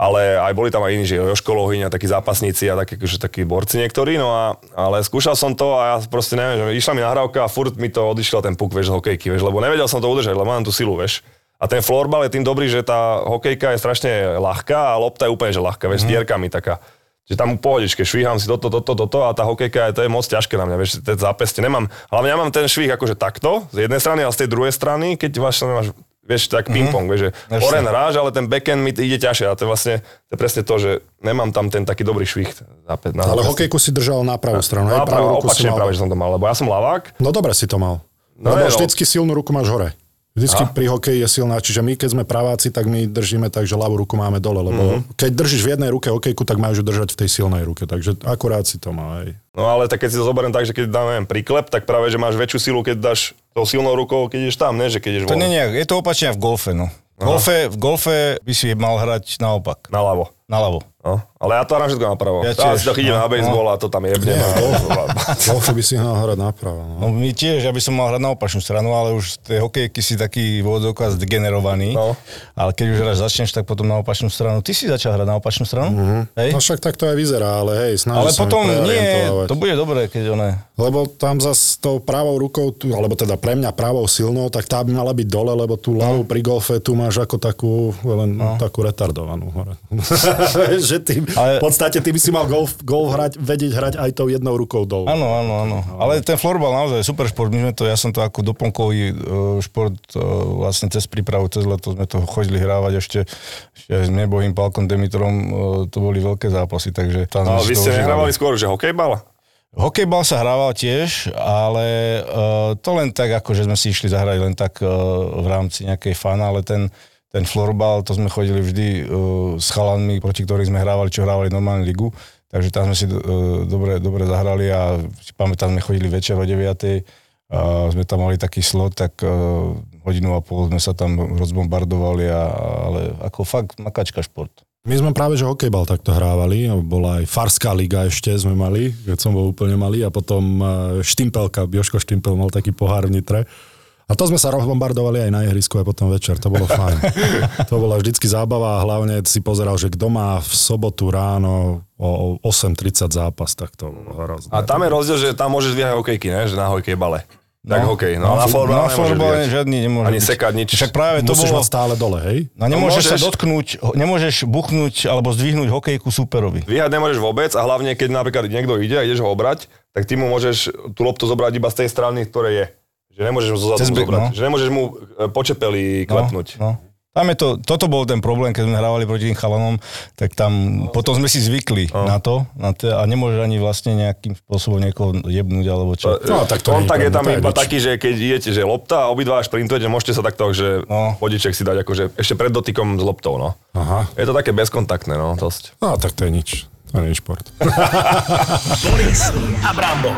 Ale aj boli tam aj iní, že Joško Lohyň a takí zápasníci a takí, akože takí borci niektorí, no a, ale skúšal som to a ja proste neviem, že išla mi nahrávka a furt mi to odišiel ten puk, vieš, z hokejky, vieš, lebo nevedel som to udržať, lebo mám tú silu, vieš. A ten florbal je tým dobrý, že tá hokejka je strašne ľahká a lopta je úplne že ľahká, vieš, s dierkami taká. Že tam pohodičke, švíham si toto, toto, toto a tá hokejka, to je moc ťažké na mňa, vieš, tie zápeste nemám. Hlavne ja mám ten švih akože takto, z jednej strany, ale z tej druhej strany, keď máš, máš vieš, tak ping-pong, vieš, že Jasne. hore hráš, ale ten backhand mi ide ťažšie a to je vlastne, to je presne to, že nemám tam ten taký dobrý švih. zápäť na Ale hokejku si držal na pravú stranu, No, hej? pravú ruku si opačne mal. práve, že som to mal, lebo ja som lavák, No dobre si to mal. No Lebo no. vždycky silnú ruku máš hore. Vždycky pri hokeji je silná, čiže my keď sme praváci, tak my držíme tak, že ľavú ruku máme dole, lebo Mhm. mm-hmm. keď držíš v jednej ruke hokejku, tak máš ju držať v tej silnej ruke, takže akurát si to mal. Hej. No ale tak keď si to zoberiem tak, že keď dám neviem, priklep, tak práve, že máš väčšiu silu, keď dáš tou silnou rukou, keď ideš tam, ne, že keď ideš To nie, nie, je to opačne v golfe, no. V golfe, v golfe by si mal hrať naopak, Naľavo. naľavo. No, ale ja to hrám všetko napravo. Ja tiež, si to chytím no, na baseball a to tam jebnem. Nie, a- Golfe by si mal hrať napravo. No. No my tiež, ja by som mal hrať na opačnú stranu, ale už tie hokejky si taký vodoka zdegenerovaný. No. Ale keď už raz začneš, tak potom na opačnú stranu. Ty si začal hrať na opačnú stranu? Mm-hmm. Hej? no však tak to aj vyzerá, ale hej, snažím ale sa potom nie, to bude dobré, keď one... Lebo tam za s tou pravou rukou, tu, alebo teda pre mňa pravou silnou, tak tá by mala byť dole, lebo tú ľavú pri golfe tu máš ako takú, len no. takú retardovanú hore. že ty, Ale- v podstate ty by si mal golf, golf hrať, vedieť hrať aj tou jednou rukou dole. Áno, áno, áno. Ale ten florbal naozaj je super šport. My sme to, ja som to ako doplnkový e, šport e, vlastne cez prípravu, cez leto sme to chodili hrávať ešte, ešte s nebohým Palkom Demitrom, e, to boli veľké zápasy, takže tam No, vy ste nehrávali skôr, že hokejbal? Hokejbal sa hrával tiež, ale uh, to len tak, ako že sme si išli zahrať len tak uh, v rámci nejakej fan, ale ten, ten florbal, to sme chodili vždy uh, s chalanmi, proti ktorých sme hrávali, čo hrávali normálnu ligu. Takže tam sme si uh, dobre, dobre zahrali a si pamätám, sme chodili večer o 9. A sme tam mali taký slot, tak uh, hodinu a pol sme sa tam rozbombardovali, a, ale ako fakt makačka šport. My sme práve, že hokejbal takto hrávali, bola aj Farská liga ešte sme mali, keď som bol úplne malý a potom Štimpelka, Joško Štimpel mal taký pohár v Nitre. A to sme sa rozbombardovali aj na ihrisku aj potom večer, to bolo fajn. to bola vždycky zábava a hlavne si pozeral, že kto má v sobotu ráno o 8.30 zápas, tak to bolo hrozné. A tam je rozdiel, že tam môžeš dvíhať hokejky, ne? Že na hokejbale. Tak No. hokej. No, Na na florbale na florbale žiadny nemôže Ani byť. sekať nič. Však práve to Musíš bolo... mať stále dole, hej? No nemôžeš sa môžeš- dotknúť, ho- nemôžeš buchnúť alebo zdvihnúť hokejku superovi. Dvíhať nemôžeš vôbec a hlavne, keď napríklad niekto ide a ideš ho obrať, tak ty mu môžeš tú loptu zobrať iba z tej strany, ktorej je. Že nemôžeš ho zo zadu zobrať. no. Že nemôžeš mu e, počepeli klepnúť. No, no. Tam je to, toto bol ten problém, keď sme hrávali proti tým chalanom, tak tam potom sme si zvykli No. na to na to a nemôžeš ani vlastne nejakým spôsobom niekoho jebnúť alebo čo. No, tak to Kontakt je tam to je iba taký, že keď idete, že lopta a obidva šprintujete, môžete sa takto, že No. podiček si dať akože ešte pred dotykom s loptou, no. Aha. Je to také bezkontaktné, no, dosť. No, tak to je nič. To nie je šport. Boris a Brambor.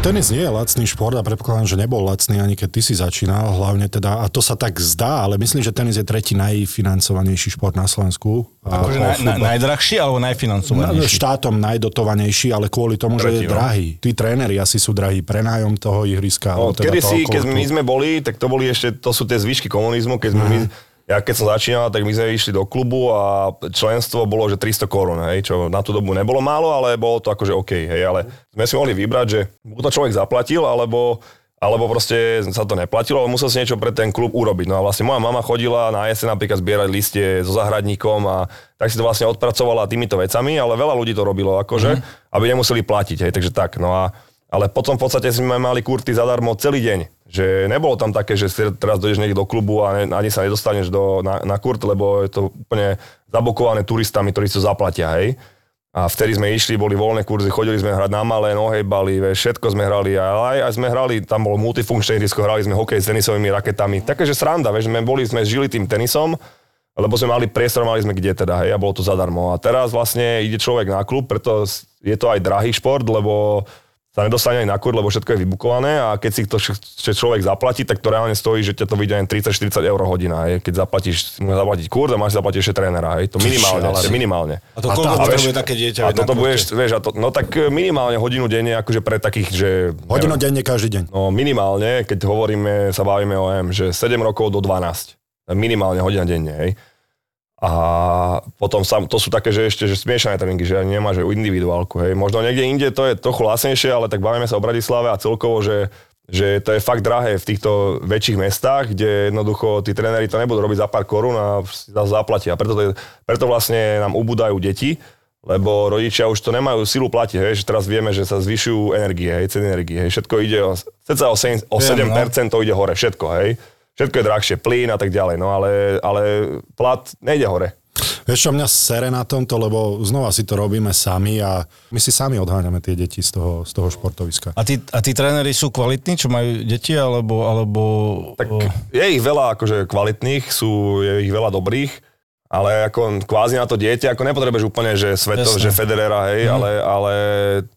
Tenis nie je lacný šport a predpokladám, že nebol lacný ani keď ty si začínal, hlavne teda, a to sa tak zdá, ale myslím, že tenis je tretí najfinancovanejší šport na Slovensku. Akože na, na, najdrahší alebo Na- najfinancovanejší? štátom najdotovanejší, ale kvôli tomu, že je Tretí, no. drahý. Tí tréneri asi sú drahí, prenájom toho ihriska. No, teda kedy toho si, keď my sme boli, tak to boli ešte, to sú tie zvyšky komunizmu, keď sme my, ja keď som začínal, tak my sme išli do klubu a členstvo bolo, že 300 korún, hej, čo na tú dobu nebolo málo, ale bolo to akože OK, hej, ale sme si mohli vybrať, že buď to človek zaplatil, alebo alebo proste sa to neplatilo, ale musel si niečo pre ten klub urobiť. No a vlastne moja mama chodila na jeseň napríklad zbierať listie so zahradníkom a tak si to vlastne odpracovala týmito vecami, ale veľa ľudí to robilo akože, aby nemuseli platiť, hej, takže tak. No a ale potom v podstate sme mali kurty zadarmo celý deň. Že nebolo tam také, že si teraz dojdeš niekde do klubu a ne, ani sa nedostaneš do, na, na kurt, lebo je to úplne zabokované turistami, ktorí to zaplatia, hej. A vtedy sme išli, boli voľné kurzy, chodili sme hrať na malé, nohejbali, všetko sme hrali. A aj, aj sme hrali, tam bolo multifunkčné ihrisko, hrali sme hokej s tenisovými raketami. Také, že sranda, vieš, sme boli, sme žili tým tenisom, lebo sme mali priestor, mali sme kde teda, hej, a bolo to zadarmo. A teraz vlastne ide človek na klub, preto je to aj drahý šport, lebo sa nedostane aj na kurz, lebo všetko je vybukované a keď si to človek zaplatí, tak to reálne stojí, že ťa to vyjde len 30-40 eur hodina. Hej. Keď zaplatíš, môžeš zaplatiť kurz a máš zaplatiť ešte trénera. Hej. To minimálne, je minimálne. A to koľko A potrebuje také dieťa? A toto budeš, vieš, a to, no tak minimálne hodinu denne, akože pre takých, že... Hodinu neviem, denne každý deň. No minimálne, keď hovoríme, sa bavíme o M, že 7 rokov do 12. Minimálne hodina denne, hej. A potom sa, to sú také, že ešte že smiešané tréningy, že ani nemá, že individuálku, hej. Možno niekde inde to je trochu lacnejšie, ale tak bavíme sa o Bratislave a celkovo, že že to je fakt drahé v týchto väčších mestách, kde jednoducho tí tréneri to nebudú robiť za pár korún a zaplatia. Preto, to je, preto vlastne nám ubúdajú deti, lebo rodičia už to nemajú silu platiť, hej, že teraz vieme, že sa zvyšujú energie, hej, ceny energie, hej, všetko ide o, ceca o 7, o 7% to ide hore, všetko, hej. Všetko je drahšie, plyn a tak ďalej, no ale, ale plat nejde hore. Vieš čo, mňa sere na tomto, lebo znova si to robíme sami a my si sami odháňame tie deti z toho, z toho športoviska. A tí, a tí tréneri sú kvalitní, čo majú deti, alebo... alebo Tak o, je ich veľa akože kvalitných, sú, je ich veľa dobrých, ale ako kvázi na to dieťa, ako nepotrebuješ úplne, že Svetov, že Federera, hej, Mhm. ale, ale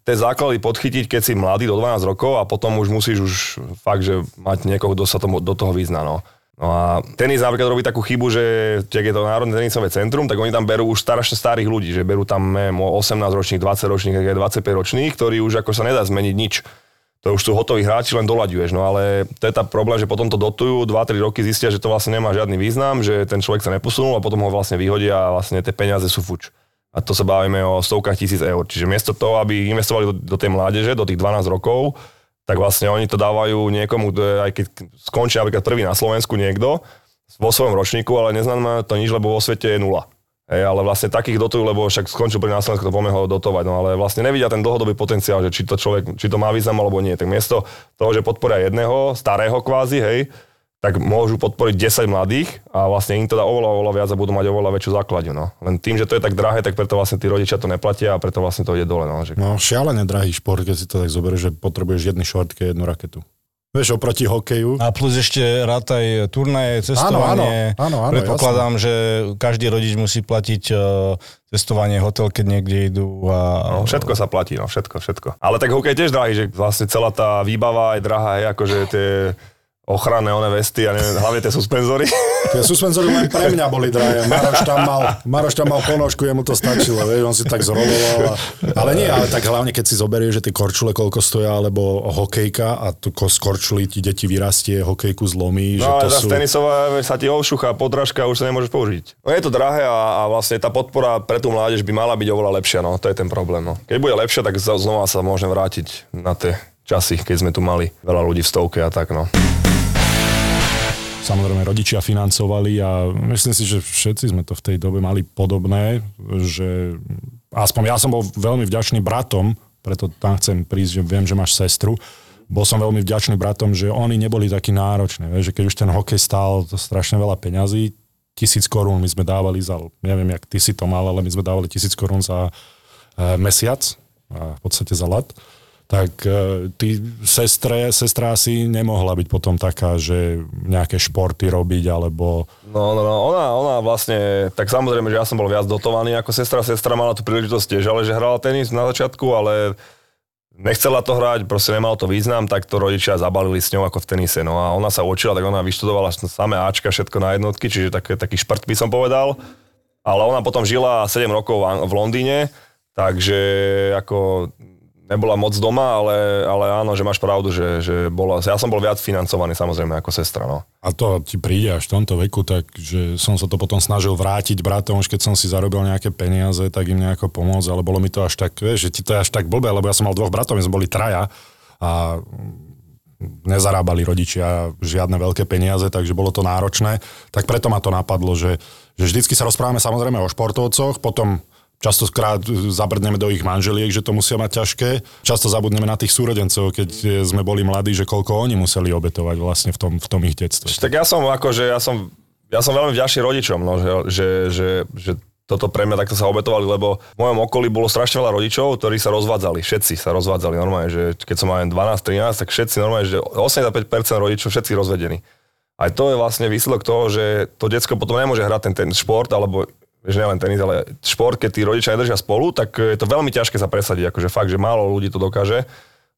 tie základy podchytiť, keď si mladý do 12 rokov a potom už musíš už fakt, že mať niekoho, kto sa tomu, do toho vyzná, no. No a tenis napríklad robí takú chybu, že keď je to Národné tenisové centrum, tak oni tam berú už strašne starých ľudí, že berú tam neviem, 18 ročných, 20 ročných, 25 ročných, ktorí už ako sa nedá zmeniť nič. To už sú hotoví hráči, len doľaďuješ. No ale to je tá problém, že potom to dotujú, 2-3 roky zistia, že to vlastne nemá žiadny význam, že ten človek sa neposunul a potom ho vlastne vyhodia a vlastne tie peniaze sú fuč. A to sa bavíme o stovkách tisíc eur. Čiže miesto toho, aby investovali do, do tej mládeže, do tých 12 rokov, tak vlastne oni to dávajú niekomu, aj keď skončí napríklad prvý na Slovensku niekto vo svojom ročníku, ale neznamená to nič, lebo vo svete je nula. Hej, ale vlastne takých dotujú, lebo však skončil prvý na Slovensku, to poďme ho dotovať, no ale vlastne nevidia ten dlhodobý potenciál, že či to človek, či to má význam alebo nie. Tak miesto toho, že podporia jedného, starého kvázi, hej, tak môžu podporiť 10 mladých a vlastne im to dá oveľa, oveľa viac a budú mať oveľa väčšiu základňu. No. Len tým, že to je tak drahé, tak preto vlastne tí rodičia to neplatia a preto vlastne to ide dole. No, že... no šialené drahý šport, keď si to tak zoberieš, že potrebuješ jedny šortky, jednu raketu. Vieš, oproti hokeju. A plus ešte rátaj turnaje, cestovanie. Áno, áno, áno, Predpokladám, jasné. že každý rodič musí platiť uh, cestovanie, hotel, keď niekde idú. A... No, všetko sa platí, no, všetko, všetko. Ale tak hokej tiež drahý, že vlastne celá tá výbava je drahá, je akože tie ochranné one vesty a neviem, hlavne tie suspenzory. Tie suspenzory len pre mňa boli drahé. Maroš tam mal, Maroš tam mal ponožku, jemu to stačilo, vieš, on si tak zroloval. A... Ale nie, ale tak hlavne keď si zoberieš, že tie korčule koľko stoja, alebo hokejka a tu z korčuli ti deti vyrastie, hokejku zlomí. No že to sú... tenisová sa ti ovšucha, podrážka už sa nemôžeš použiť. No je to drahé a, a vlastne tá podpora pre tú mládež by mala byť oveľa lepšia, no to je ten problém. No. Keď bude lepšia, tak znova sa môžeme vrátiť na tie časy, keď sme tu mali veľa ľudí v stovke a tak. No samozrejme rodičia financovali a myslím si, že všetci sme to v tej dobe mali podobné, že aspoň ja som bol veľmi vďačný bratom, preto tam chcem prísť, že viem, že máš sestru, bol som veľmi vďačný bratom, že oni neboli takí nároční, že keď už ten hokej stál to strašne veľa peňazí, tisíc korún my sme dávali za, neviem, jak ty si to mal, ale my sme dávali tisíc korún za e, mesiac, a v podstate za let tak e, ty sestre, sestra asi nemohla byť potom taká, že nejaké športy robiť, alebo... No, no, no, ona, ona vlastne, tak samozrejme, že ja som bol viac dotovaný ako sestra, sestra mala tú príležitosť tiež, ale že hrala tenis na začiatku, ale nechcela to hrať, proste nemalo to význam, tak to rodičia zabalili s ňou ako v tenise. No a ona sa učila, tak ona vyštudovala samé Ačka, všetko na jednotky, čiže taký, taký šprt by som povedal. Ale ona potom žila 7 rokov v Londýne, takže ako nebola moc doma, ale, ale áno, že máš pravdu, že, že bola, ja som bol viac financovaný samozrejme ako sestra. No. A to ti príde až v tomto veku, tak že som sa to potom snažil vrátiť bratom, už keď som si zarobil nejaké peniaze, tak im nejako pomôcť, ale bolo mi to až tak, vieš, že ti to je až tak blbé, lebo ja som mal dvoch bratov, my sme boli traja a nezarábali rodičia žiadne veľké peniaze, takže bolo to náročné. Tak preto ma to napadlo, že, že vždycky sa rozprávame samozrejme o športovcoch, potom Častokrát zabrdneme do ich manželiek, že to musia mať ťažké. Často zabudneme na tých súrodencov, keď sme boli mladí, že koľko oni museli obetovať vlastne v tom, v tom ich detstve. Tak ja som akože, ja som, ja som veľmi vďačný rodičom, no, že, že, že, že toto pre mňa takto sa obetovali, lebo v mojom okolí bolo strašne veľa rodičov, ktorí sa rozvádzali, všetci sa rozvádzali normálne, že keď som mal 12-13, tak všetci normálne, že 85% rodičov všetci rozvedení. Aj to je vlastne výsledok toho, že to detsko potom nemôže hrať ten, ten šport, alebo že nielen tenis, ale šport, keď tí rodičia nedržia spolu, tak je to veľmi ťažké sa presadiť, akože fakt, že málo ľudí to dokáže,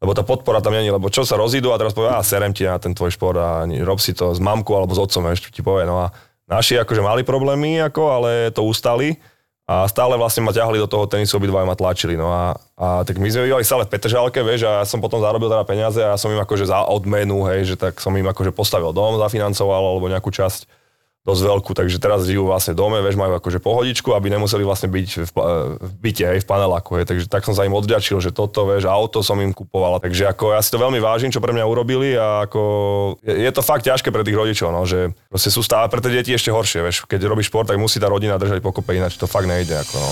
lebo tá podpora tam není, lebo čo sa rozídu a teraz povie, a serem ti na ten tvoj šport a rob si to s mamkou alebo s otcom, ešte ti povie, no a naši akože mali problémy, ako, ale to ustali a stále vlastne ma ťahali do toho tenisu, obidva ma tlačili. No a, a tak my sme bývali stále v Petržalke, vieš, a ja som potom zarobil teda peniaze a ja som im akože za odmenu, hej, že tak som im akože postavil dom, zafinancoval alebo nejakú časť dosť veľkú, takže teraz žijú vlastne dome, vieš, majú akože pohodičku, aby nemuseli vlastne byť v, v byte, hej, v paneláku, hej, takže tak som sa im odďačil, že toto, vieš, auto som im kupoval, takže ako ja si to veľmi vážim, čo pre mňa urobili a ako je, je to fakt ťažké pre tých rodičov, no, že proste sú stále pre tie deti ešte horšie, vieš, keď robíš šport, tak musí tá rodina držať pokope, ináč to fakt nejde, ako no.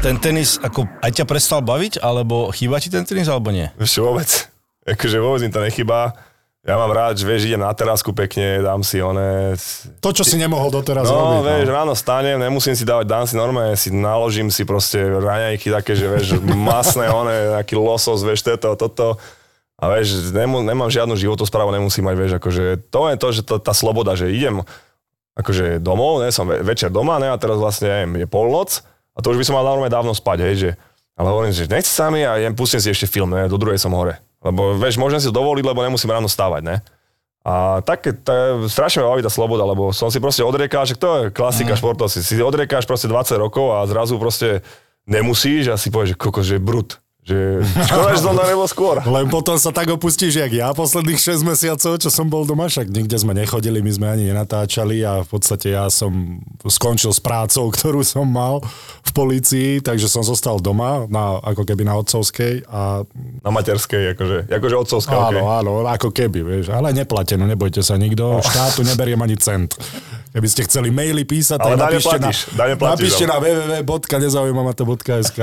Ten tenis, ako aj ťa prestal baviť, alebo chýba ti ten tenis, alebo nie? Ešte vôbec, akože vôbec mi to nechýba ja mám rád, že vieš, idem na terasku pekne, dám si one... To, čo si nemohol doteraz no, robiť. No, vieš, ráno stanem, nemusím si dávať, dám si normálne, si naložím si proste raňajky také, že vieš, masné, one, nejaký losos, vieš, toto, toto. A vieš, nemám, nemám žiadnu životosprávu, nemusím mať, vieš, akože to je to, že to, tá sloboda, že idem akože domov, ne, som večer doma, ne, a teraz vlastne neviem, je polnoc a to už by som mal normálne dávno spať, hej, že ale hovorím, že nechci sa mi a idem, pustím si ešte film, ne, do druhej som hore. Lebo vieš, môžem si to dovoliť, lebo nemusím ráno stávať, ne? A také, tá, strašne ma baví tá sloboda, lebo som si proste odriekal, že to je klasika mm. športov, si, si odriekáš proste 20 rokov a zrazu proste nemusíš a si povieš, že koko, že brut. Že škoda, že som nebol skôr. Len potom sa tak opustíš, jak ja posledných 6 mesiacov, čo som bol doma, však nikde sme nechodili, my sme ani nenatáčali a v podstate ja som skončil s prácou, ktorú som mal v polícii, takže som zostal doma, na, ako keby na otcovskej. A... Na materskej, akože, akože otcovská. Áno, okay. áno, ako keby, vieš, ale neplatenú, nebojte sa nikto, oh. štátu neberiem ani cent. Keby ste chceli maily písať, tak napíšte, na, napíšte na www.nezaujímamato.sk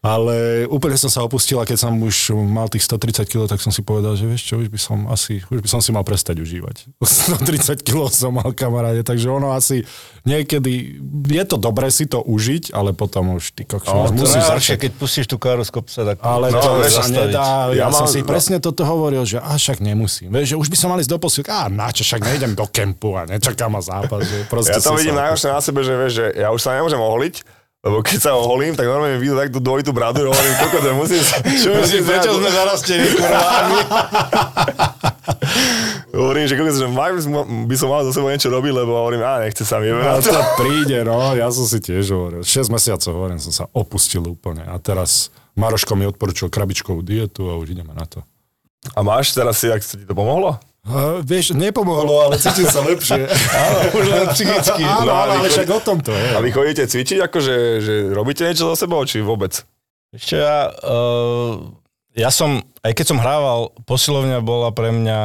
ale úplne som sa opustil a keď som už mal tých 130 kg, tak som si povedal, že vieš čo, už by som asi, už by som si mal prestať užívať. 130 kg som mal kamaráde, takže ono asi niekedy, je to dobre si to užiť, ale potom už ty kokšo, no, musíš začať. keď pustíš tú káru z kopca, tak... Ale no, to sa nedá, ja, ja som si presne toto hovoril, že a však nemusím. Vieš, že už by som mal ísť do posilky, a na čo, však nejdem do kempu a nečakám ma zápas. Že ja to vidím najhoršie na sebe, že vieš, že ja už sa nemôžem ohliť, lebo keď sa oholím, tak normálne vidím takto dvojitú bradu, hovorím, koľko to musím sa... Čo musím, prečo sme zarastení, kurvámi? hovorím, že koľko, že maj by som mal za sebou niečo robiť, lebo hovorím, a nechce sa mi. No, to príde, no, ja som si tiež hovoril. 6 mesiacov hovorím, som sa opustil úplne. A teraz Maroško mi odporučil krabičkovú dietu a už ideme na to. A máš teraz si, ak sa ti to pomohlo? Uh, vieš, nepomohlo, ale cítim sa lepšie. Áno, už len psychicky. Áno, no, ale však o tom to je. A vy chodíte cvičiť, akože, že robíte niečo za sebou, či vôbec? Ešte ja, uh, ja som, aj keď som hrával, posilovňa bola pre mňa,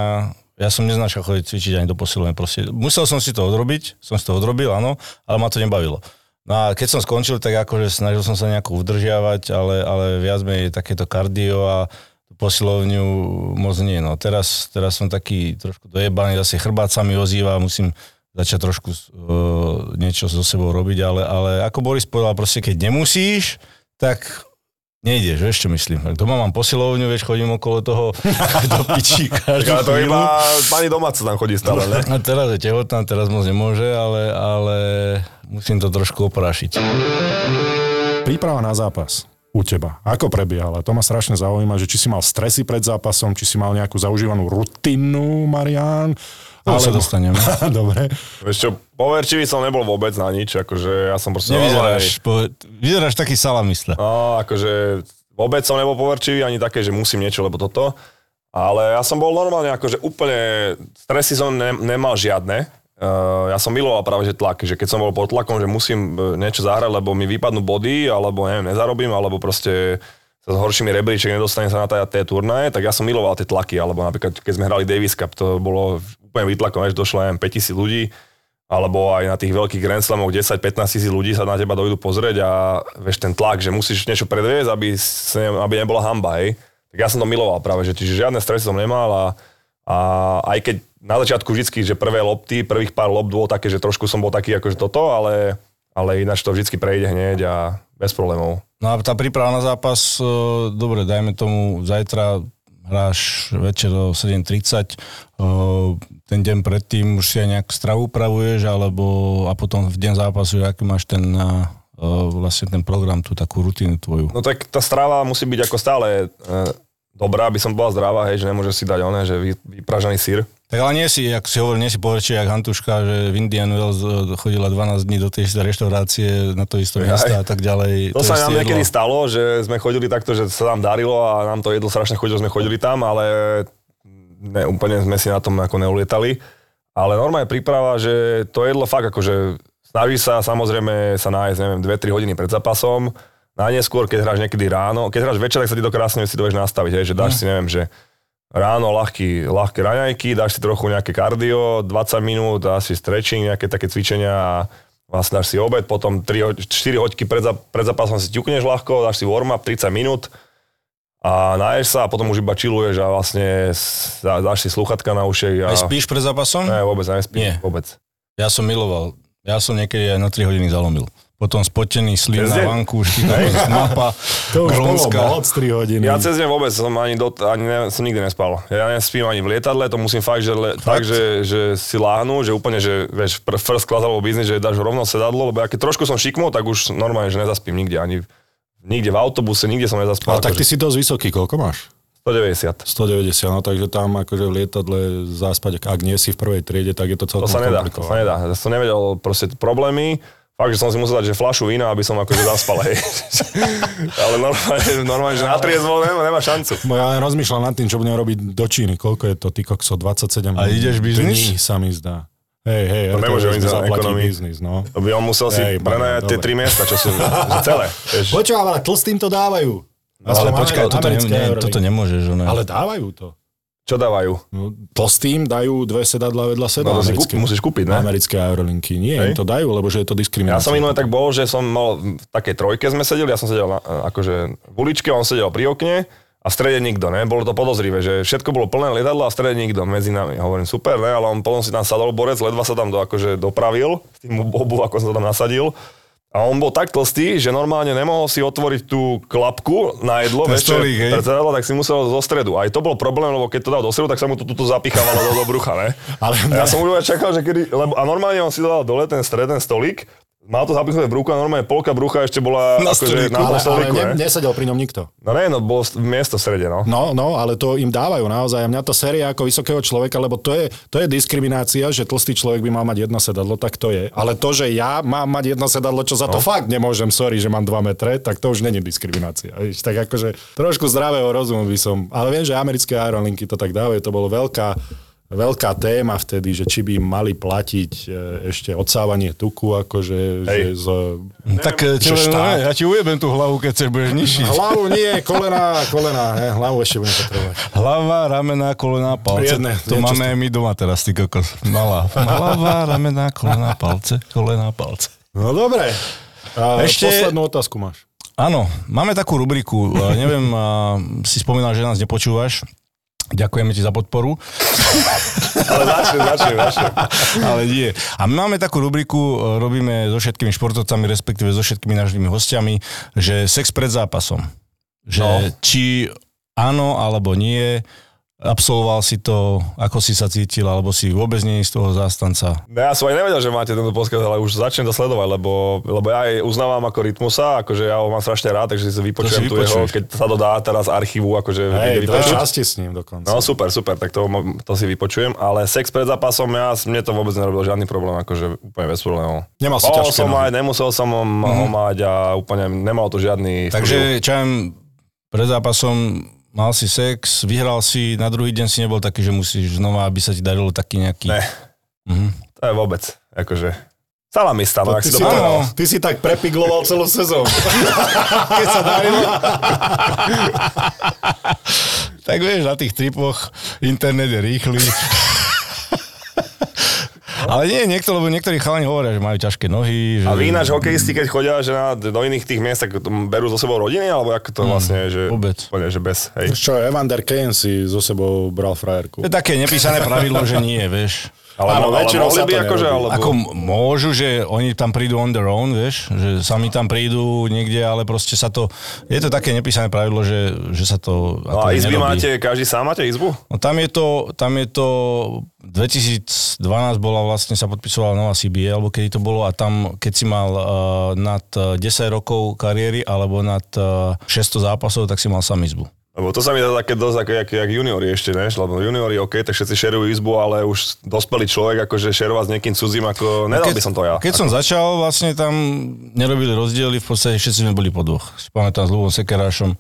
ja som neznačal chodiť cvičiť ani do posilovne. Proste, musel som si to odrobiť, som si to odrobil, áno, ale ma to nebavilo. No a keď som skončil, tak akože snažil som sa nejako udržiavať, ale, ale viac menej takéto kardio a posilovňu moc nie. No teraz, teraz som taký trošku dojebaný, zase chrbát sa mi ozýva, musím začať trošku uh, niečo so sebou robiť, ale, ale ako Boris povedal, proste keď nemusíš, tak nejdeš, vieš čo myslím. Doma mám posilovňu, vieš, chodím okolo toho do pičí každú to iba pani domáca tam chodí stále, ne? A teraz je tehotná, teraz moc nemôže, ale, ale musím to trošku oprášiť. Príprava na zápas u teba? Ako prebiehala? To ma strašne zaujíma, že či si mal stresy pred zápasom, či si mal nejakú zaužívanú rutinu, Marian, ale sa dostaneme. Dobre. Vieš čo, poverčivý som nebol vôbec na nič, akože ja som proste... Nevyzeráš, po, vyzeráš taký salamista. No, akože vôbec som nebol poverčivý, ani také, že musím niečo, lebo toto. Ale ja som bol normálne, akože úplne, stresy som ne, nemal žiadne. Uh, ja som miloval práve že tlak, že keď som bol pod tlakom, že musím e, niečo zahrať, lebo mi vypadnú body, alebo neviem, nezarobím, alebo proste sa s horšími rebríček nedostane sa na tie turnaje, tak ja som miloval tie tlaky, alebo napríklad keď sme hrali Davis Cup, to bolo úplne vytlakom, že došlo aj 5000 ľudí, alebo aj na tých veľkých Grand Slamoch 10-15 tisíc ľudí sa na teba dojdu pozrieť a vieš ten tlak, že musíš niečo predviesť, aby, aby nebola hamba, hej. Tak ja som to miloval práve, že čiže žiadne stresy som nemal a, a aj keď na začiatku vždycky, že prvé lopty, prvých pár lopt bolo také, že trošku som bol taký akože toto, ale, ale ináč to vždycky prejde hneď a bez problémov. No a tá príprava na zápas, e, dobre, dajme tomu, zajtra hráš večer do 7.30, e, ten deň predtým už si aj nejak stravu upravuješ, alebo a potom v deň zápasu, aký máš ten e, vlastne ten program, tú takú rutinu tvoju? No tak tá strava musí byť ako stále dobrá, aby som bola zdravá, hej, že nemôže si dať oné, že vypražaný sír. Tak ale nie si, ako si hovoril, nie si povedal, jak Hantuška, že v Indian Wells e, chodila 12 dní do tej reštaurácie na to isté miesto a tak ďalej. To, to sa nám niekedy stalo, že sme chodili takto, že sa nám darilo a nám to jedlo strašne chodilo, sme chodili tam, ale ne, úplne sme si na tom ako neulietali. Ale normálne príprava, že to jedlo fakt akože snaží sa samozrejme sa nájsť, neviem, 2-3 hodiny pred zápasom, Najneskôr, keď hráš niekedy ráno, keď hráš večer, tak sa ti to krásne si to vieš nastaviť, hej, že dáš mm. si, neviem, že ráno ľahký, ľahké raňajky, dáš si trochu nejaké kardio, 20 minút, dáš si stretching, nejaké také cvičenia a vlastne dáš si obed, potom 3, 4 hoďky pred, pred zápasom si ťukneš ľahko, dáš si warm-up 30 minút a naješ sa a potom už iba chilluješ a vlastne dáš si sluchatka na ušej. A... Aj spíš pred zápasom? Ne, vôbec, nespím, Nie. vôbec. Ja som miloval. Ja som niekedy aj na 3 hodiny zalomil potom spotený slív na vankúšky, mapa, To už bolo moc 3 hodiny. Ja cez deň vôbec som ani, do, ani ne, som nikdy nespal. Ja nespím ani v lietadle, to musím fakt, že, le, fakt? tak, že, že si láhnu, že úplne, že vieš, first class alebo business, že dáš rovno sedadlo, lebo ja keď trošku som šikmo, tak už normálne, že nezaspím nikde, ani nikde v autobuse, nikde som nezaspal. Ale tak ty si dosť vysoký, koľko máš? 190. 190, no takže tam akože v lietadle zaspať, ak nie si v prvej triede, tak je to To celkom sa nedá, to sa nedá. Ja som nevedel proste problémy. Fakt, že som si musel dať, že flašu vína, aby som akože zaspal, hej. Ale normálne, normálne, že na triezvo nemá, nemá šancu. Bo ja len rozmýšľam nad tým, čo budem robiť do Číny. Koľko je to, ty kokso, 27 A ideš biznis? dní sa mi zdá. Hej, hej, To nemôže ísť za ekonomii. biznis, no. To by on musel si Hej, prenajať tie tri miesta, čo sú že celé. Počúva, ale tlstým to dávajú. Ale počkaj, toto, ne, ne, toto nemôžeš, že ne? Ale dávajú to. Čo dávajú? No, tlstým dajú dve sedadla vedľa seba. No to americké. kúp- musíš kúpiť, ne? Americké Eurolinky. Nie, Hej. im to dajú, lebo že je to Ja diskriminácia. som minulé tak bol, že som mal v takej trojke sme sedeli, ja som sedel na, akože v uličke, on sedel pri okne a v strede nikto, ne? Bolo to podozrivé, že všetko bolo plné lietadlo a v strede nikto medzi nami. Hovorím, super, ne? Ale on potom si tam sadol borec, ledva sa tam do, akože dopravil s tým obu, ako som sa tam nasadil. A on bol tak tlstý, že normálne nemohol si otvoriť tú klapku na jedlo, sedadlo, tak si musel zo stredu. Aj to bol problém, lebo keď to dal do stredu, tak sa mu to tuto zapichávalo do, do brucha, ne? Ale- ja som už čakal, že kedy, lebo, a normálne on si dal dole ten stred, ten stolík, mal to zapichnuté v bruchu a normálne polka brucha ešte bola Na akože na ale, ale ne, ne? nesedel pri ňom nikto. No ne, no bolo st- miesto v strede, no. No, no, ale to im dávajú naozaj. A mňa to séria ako vysokého človeka, lebo to je, to je diskriminácia, že tlstý človek by mal mať jedno sedadlo, tak to je. Ale to, že ja mám mať jedno sedadlo, čo za to fakt nemôžem, sorry, že mám 2 metre, tak to už není diskriminácia. Víš, tak akože trošku zdravého rozumu by som. Ale viem, že americké aerolinky to tak dávajú, to bolo veľká veľká téma vtedy, že či by mali platiť e, ešte odsávanie tuku, akože že z, Tak eh, že čo, štát. ja ti ujebem tú hlavu, keď chceš, budeš nižší. Hlavu nie, kolena, kolena, ne, hlavu ešte budem potrebovať. Hlava, ramena, kolena, palce. Riadne, to máme aj my doma teraz, ty kokos. Malá. Hlava, ramena, kolena, palce, kolena, palce. No dobre. A Ešte- Poslednú otázku máš. Áno, máme takú rubriku, eh, neviem, si spomínal, že nás nepočúvaš. Ďakujeme ti za podporu. Ale začnem, začnem, začnem. Ale nie. A my máme takú rubriku, e, robíme so všetkými športovcami, respektíve so všetkými našimi hostiami, že sex pred zápasom. Že No. či áno alebo nie, absolvoval si to, ako si sa cítil, alebo si vôbec nie z toho zástanca. No ja som aj nevedel, že máte tento podcast, ale už začnem to sledovať, lebo, lebo ja aj uznávam ako rytmusa, akože ja ho mám strašne rád, takže si vypočujem tu jeho, keď sa to dá teraz z archívu, akože Hej, dve časti s ním dokonca. No super, super, tak to, to si vypočujem, ale sex pred zápasom, ja, mne to vôbec nerobil žiadny problém, akože úplne bez problémov. Nemal si ťažké som mať, nemusel som ho, ho mať a úplne nemal to žiadny. Takže, čo pred zápasom mal si sex, vyhral si, na druhý deň si nebol taký, že musíš znova, aby sa ti darilo taký nejaký... Ne, Mhm. to je vôbec, akože... Stala mi stalo, ak ty, si to povedal. ty si tak prepigloval celú sezónu. Keď sa darilo. Tak vieš, na tých tripoch internet je rýchly. Ale nie, niekto, lebo niektorí chalani hovoria, že majú ťažké nohy. Že... A vy ináč hokejisti, keď chodia že na, do iných tých miest, tak berú so sebou rodiny, alebo ako to vlastne, že... vôbec. Úplne, že bez, hej. Čo, Evander Kane si so sebou bral frajerku. To je také nepísané pravidlo, že nie, vieš. Ale, Áno, ale väčšinou sa to by akože, alebo... Ako môžu, že oni tam prídu on their own, vieš, že sami tam prídu niekde, ale proste sa to, je to také nepísané pravidlo, že, že sa to No a izby nerobí. máte, každý sám máte izbu? No tam je to, tam je to, 2012 bola vlastne, sa podpisovala nová CBA, alebo kedy to bolo, a tam, keď si mal uh, nad uh, 10 rokov kariéry, alebo nad uh, 600 zápasov, tak si mal sám izbu. Lebo to sa mi dá také dosť ako jak, jak juniori ešte, než? Lebo juniori, OK, tak všetci šerujú izbu, ale už dospelý človek, akože šerovať s niekým cudzím, ako nedal by som to ja. Keď som začal, vlastne tam nerobili rozdiely, v podstate všetci sme boli po dvoch. Si pamätám s Ľubom Sekerášom,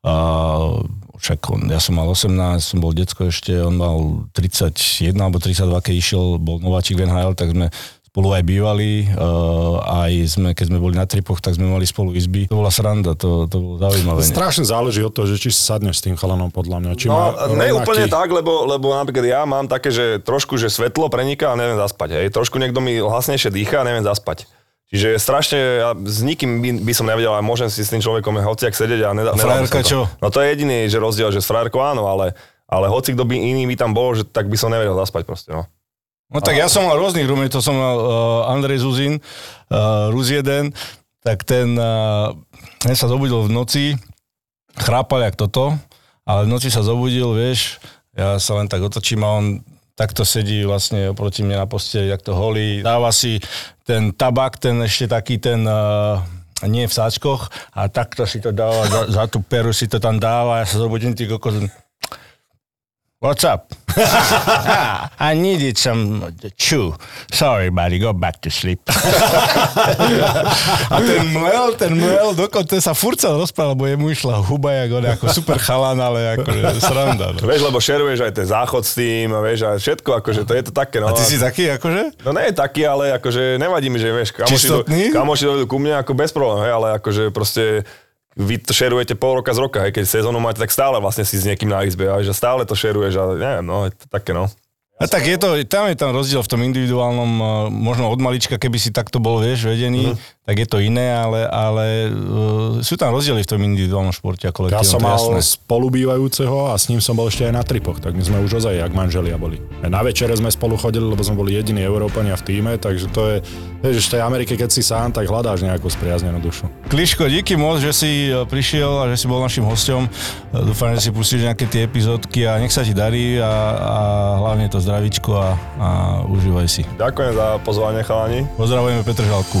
a však on, ja som mal 18, som bol decko ešte, on mal 31 alebo 32, keď išiel, bol nováčik v NHL, tak sme spolu aj bývali, uh, aj sme, keď sme boli na tripoch, tak sme mali spolu izby. To bola sranda, to, to bolo zaujímavé. Strašne záleží od toho, že či si sadneš s tým chalanom podľa mňa. Či No, má ne rovnaký- úplne tak, lebo, lebo napríklad ja mám také, že trošku, že svetlo preniká a neviem zaspať. Hej. Trošku niekto mi hlasnejšie dýcha a neviem zaspať. Čiže strašne, ja s nikým by, by som nevedel, a môžem si s tým človekom hociak sedieť a nedá, frajerka to. čo? No to je jediný že rozdiel, že s frajerkou áno, ale, ale hoci kto by iný by tam bol, že, tak by som nevedel zaspať proste. No. No tak ja som mal rôznych roommate, to som mal uh, Andrej Zuzin, uh, Ruz jeden, tak ten, uh, ten sa zobudil v noci, chrápal jak toto, ale v noci sa zobudil, vieš, ja sa len tak otočím a on takto sedí vlastne oproti mne na posteli, jak to holí, dáva si ten tabak, ten ešte taký ten, uh, nie v sáčkoch, a takto si to dáva, za, za tú peru si to tam dáva, ja sa zobudím, ty kokos, What's up? I needed some chew. Sorry, buddy, go back to sleep. a ten mlel, ten mlel, dokonca sa furt sa rozprával, lebo jemu išla huba, jak on, ako super chalan, ale akože sranda. No. Vieš, lebo šeruješ aj ten záchod s tým a vieš, a všetko, akože to je to také, no. A ty si taký, akože? No nie je taký, ale akože nevadí mi, že vieš, kamoši, do, kamoši dojdu ku mne ako bez problémov, hej, ale akože proste vy to šerujete pol roka z roka, hej, keď sezónu máte, tak stále vlastne si s niekým na izbe, a že stále to šeruješ a neviem, no, je to také, no. A tak je to, tam je tam rozdiel v tom individuálnom, eh, možno od malička, keby si takto bol, vieš, vedený, Mhm. Tak je to iné, ale, ale uh, sú tam rozdiely v tom individuálnom športe a Ja kolektívnom. som to je mal jasné. spolubývajúceho a s ním som bol ešte aj na tripoch, tak my sme už ozaj jak manželia boli. Na večere sme spolu chodili, lebo sme boli jediní Európania v týme, takže to je, vieš, v tej Amerike, keď si sám, tak hľadáš nejakú spriaznenú dušu. Kliško, díky moc, že si eh, prišiel a že si bol našim hosťom. Eh, Dúfam, že si pustíš nejaké tie epizódky a nech sa ti darí a, a hlavne to zdravíčko a, a užívaj si. Ďakujem za pozvanie, chalani. Pozdravujeme Petržalku.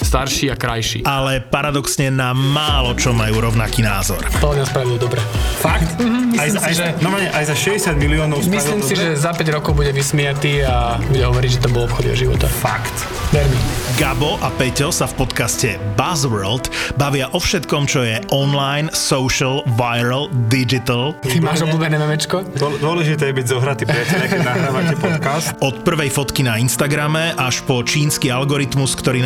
starší a krajší. ale paradoxne na málo čo majú rovnaký názor. To nás spravilo dobre. Fakt? Mhm, aj, si, aj, že... normálne, aj za 60 miliónov Myslím si, že za 5 rokov bude vysmiatý a bude hovoriť, že to bol obchod jeho života. Fakt. Vermi. Gabo a Peťo sa v podcaste Buzzworld bavia o všetkom, čo je online, social, viral, digital. Ty máš obľúbené memečko? Dôležité je byť zohratý, priateľe, keď nahrávate podcast. Od prvej fotky na Instagrame až po čínsky algoritmus, ktorý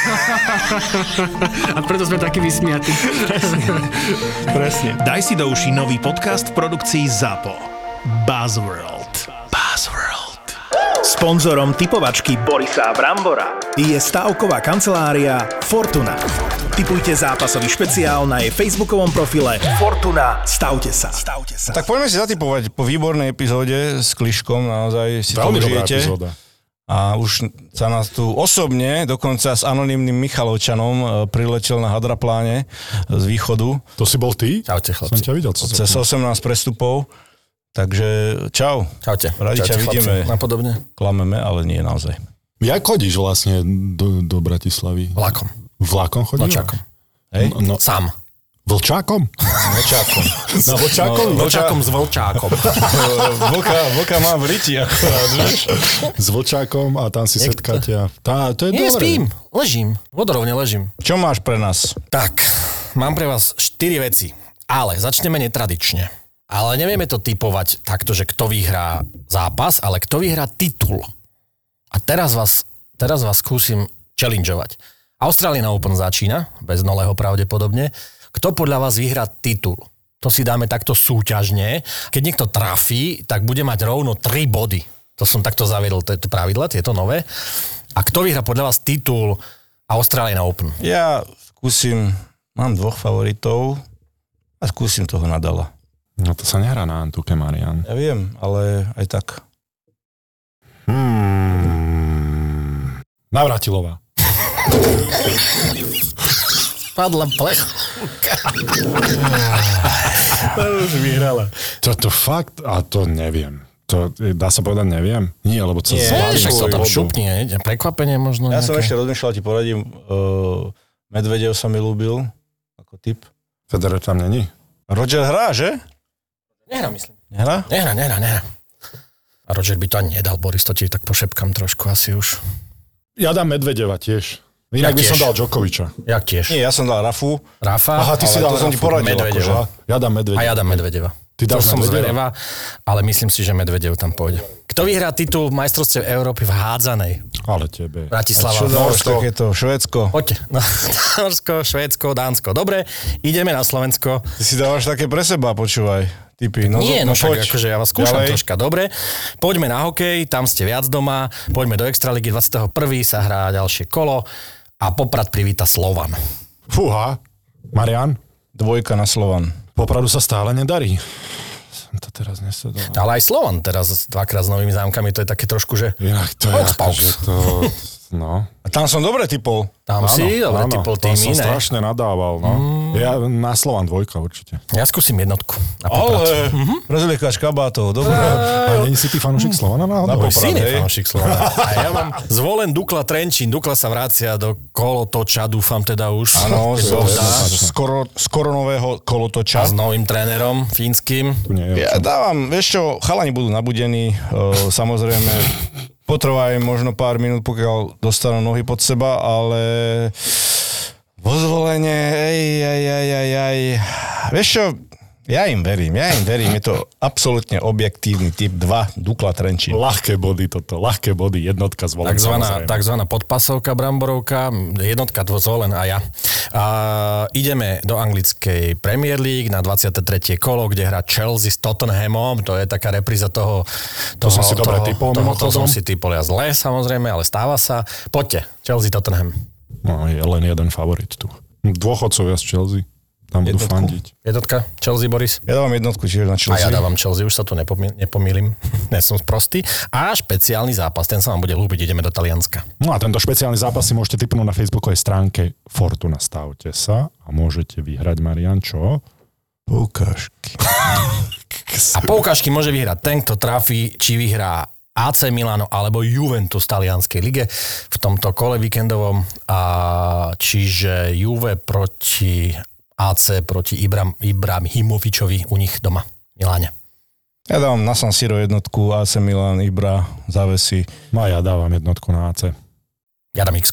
A preto sme takí vysmiatí. Presne. Daj si do uší nový podcast v produkcii ZAPO. Buzzworld. Buzzworld. Sponzorom typovačky Borisa Brambora je stavková kancelária Fortuna. Typujte zápasový špeciál na jej facebookovom profile Fortuna. Stavte sa. Stavte sa. Tak poďme si zatypovať po výbornej epizóde s Kliškom, naozaj si to Veľmi dobrá užijete. epizóda. A už sa nás tu osobne, dokonca s anonymným Michalovčanom, e, priletel na hadrapláne z východu. To si bol ty? Čaute, Som chlapci. ťa videl. Co Cez 18 prestupov. Takže čau. Čaute. Radi ťa vidíme. Napodobne. Klameme, ale nie naozaj. Jak chodíš vlastne do, do Bratislavy? Vlakom. Vlakom chodíš? Vlčákom. Hej? No, Sám. Vlčákom? Vlčákom. Na vlčákom? No, Vlčákom s vlčákom. Vlka, vlka má v riti akorát, vieš. S vlčákom a tam si setkáte. a- Tá, to je Nie, dobré. spím. Ležím. Vodorovne ležím. Čo máš pre nás? Tak, mám pre vás 4 veci. Ale začneme netradične. Ale nevieme to typovať takto, že kto vyhrá zápas, ale kto vyhrá titul. A teraz vás, teraz vás skúsim challengeovať. Australian Open začína, bez Noleho pravdepodobne. Kto podľa vás vyhrá titul? To si dáme takto súťažne. Keď niekto trafí, tak bude mať rovno 3 body. To som takto zaviedol, tieto pravidla, tieto nové. A kto vyhrá podľa vás titul Australian Open? Ja skúsim, mám dvoch favoritov a skúsim toho Nadala. No to sa nehrá na Antuke, Marian. Ja viem, ale aj tak. Hmm. Navratilová. Padla plech. To už vyhrala. To, to fakt, a to neviem. To, dá sa povedať, neviem? Nie, lebo sa však sa tam vodu. šupni, ne? prekvapenie možno. Ja som nejaké. ešte rozmýšľal, ti poradím, uh, Medvedev sa mi ľúbil ako typ. Federer tam není? Roger hrá, že? Nehrá, myslím. Nehrá? Nehrá, nehrá, nehrá. A Roger by to ani nedal, Boris, to ti tak pošepkam trošku asi už. Ja dám Medvedeva tiež. Inak Ja by som dal Djokoviča. Jak tiež? Nie, ja som dal Rafu. Rafa, Aha, ty si dal to som ti poradil. Medvedeva. akože. Ja dám Medvedeva. A ja dám Medvedeva. Ty to dáš som Medvedeva? ale myslím si, že Medvedev tam pôjde. Kto vyhrá titul majstrovstiev Európy v hádzanej? Ale tebe. Bratislava. Čo Norsko. takéto? Švédsko. Poďte. No, Norsko, Švédsko, Dánsko. Dobre, ideme na Slovensko. Ty si dávaš také pre seba, počúvaj. Typy. No, Nie, no však akože ja vás skúšam Ďalej. troška. Dobre, poďme na hokej, tam ste viac doma, poďme do Extraligy 21. sa hrá ďalšie kolo a Poprad privíta Slovan. Fúha. Marian? Dvojka na Slovan. Popradu sa stále nedarí. Som to teraz nesedoval. Ale aj Slovan teraz dvakrát s novými zámkami, to je také trošku, že... Inak to je ako, že to... No. A tam som dobre typol. Tam si, dobre, typol tým som iné. strašne nadával, no. Mm. Ja na Slovan dvojka určite. Ja skúsim jednotku. Na. Ale, prezliekač kabátov, dobre. A není si ty fanúšik Slovana náhodou? Na Si Poprad, hej. fanúšik Slovana. A ja mám zvolen Dukla Trenčín. Dukla sa vracia do kolotoča, dúfam teda už. Áno, skoro, skoro nového A kolotoča. s novým trénerom fínskym. Je. Ja dávam, vieš čo, chalani budú nabudení, uh, samozrejme, potrvá im možno pár minút, pokiaľ dostanú nohy pod seba, ale vo zvolenie, ej, ej, ej, ej, ej. Vieš čo, ja im verím, ja im verím, je to absolútne objektívny typ 2, Dukla Trenčín. Ľahké body toto, ľahké body, jednotka zvolená. Takzvaná, takzvaná podpasovka Bramborovka, jednotka zvolen a ja. A ideme do anglickej Premier League na 23. kolo, kde hrá Chelsea s Tottenhamom, to je taká repríza toho... toho som si dobre typol, toho, to som si typol ja zle, samozrejme, ale stáva sa. Poďte, Chelsea Tottenham. No, je len jeden favorit tu. Dôchodcovia z Chelsea. Tam budú Jednotku. fandiť. Jednotka, Chelsea, Boris. Ja dávam jednotku čiže na A Chelsea. ja dávam Chelsea, už sa tu nepomý- nepomýlim, ne som prostý. A špeciálny zápas, ten sa vám bude ľúbiť, ideme do Talianska. No a tento špeciálny zápas si môžete typnúť na facebookovej stránke Fortuna. Stavte sa a môžete vyhrať, Marian, čo? Poukážky. A poukážky môže vyhrať ten, kto trafí, či vyhrá AC Milano alebo Juventus v talianskej lige v tomto kole víkendovom. A čiže Juve proti AC proti Ibram, Ibrahimovičovi u nich doma v Miláne. Ja dávam na San Siro jednotku, AC Milan, Ibra, závesy. No a ja dávam jednotku na AC. Ja dám x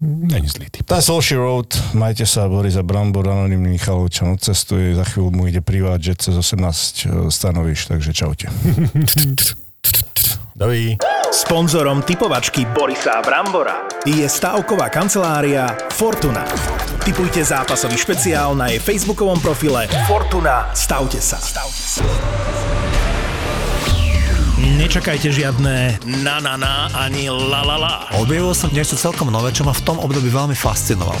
Není zlý typ. Tá Solskjaer Road, majte sa, Boris a Brambor, anonimný Michalovčan odcestuje, za chvíľu mu ide privát jet cez 18 stanoviš, takže čaute. Dovi. Sponzorom typovačky Borisa Brambora je stavková kancelária Fortuna. Typujte zápasový špeciál na jej facebookovom profile Fortuna. Stavte sa. Nečakajte žiadne na na na ani la la la. Objavil som niečo celkom nové, čo ma v tom období veľmi fascinovalo.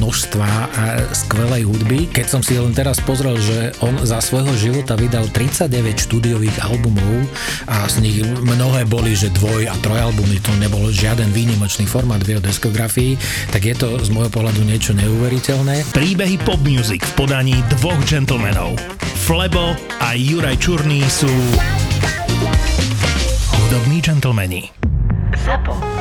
množstva a skvelej hudby. Keď som si len teraz pozrel, že on za svojho života vydal 39 štúdiových albumov a z nich mnohé boli, že dvoj a trojalbumy, to nebol žiaden výnimočný formát v jeho diskografii, tak je to z môjho pohľadu niečo neuveriteľné. Príbehy pop music v podaní dvoch gentlemanov. Flebo a Juraj Čurný sú hudobní gentlemani. ZAPO.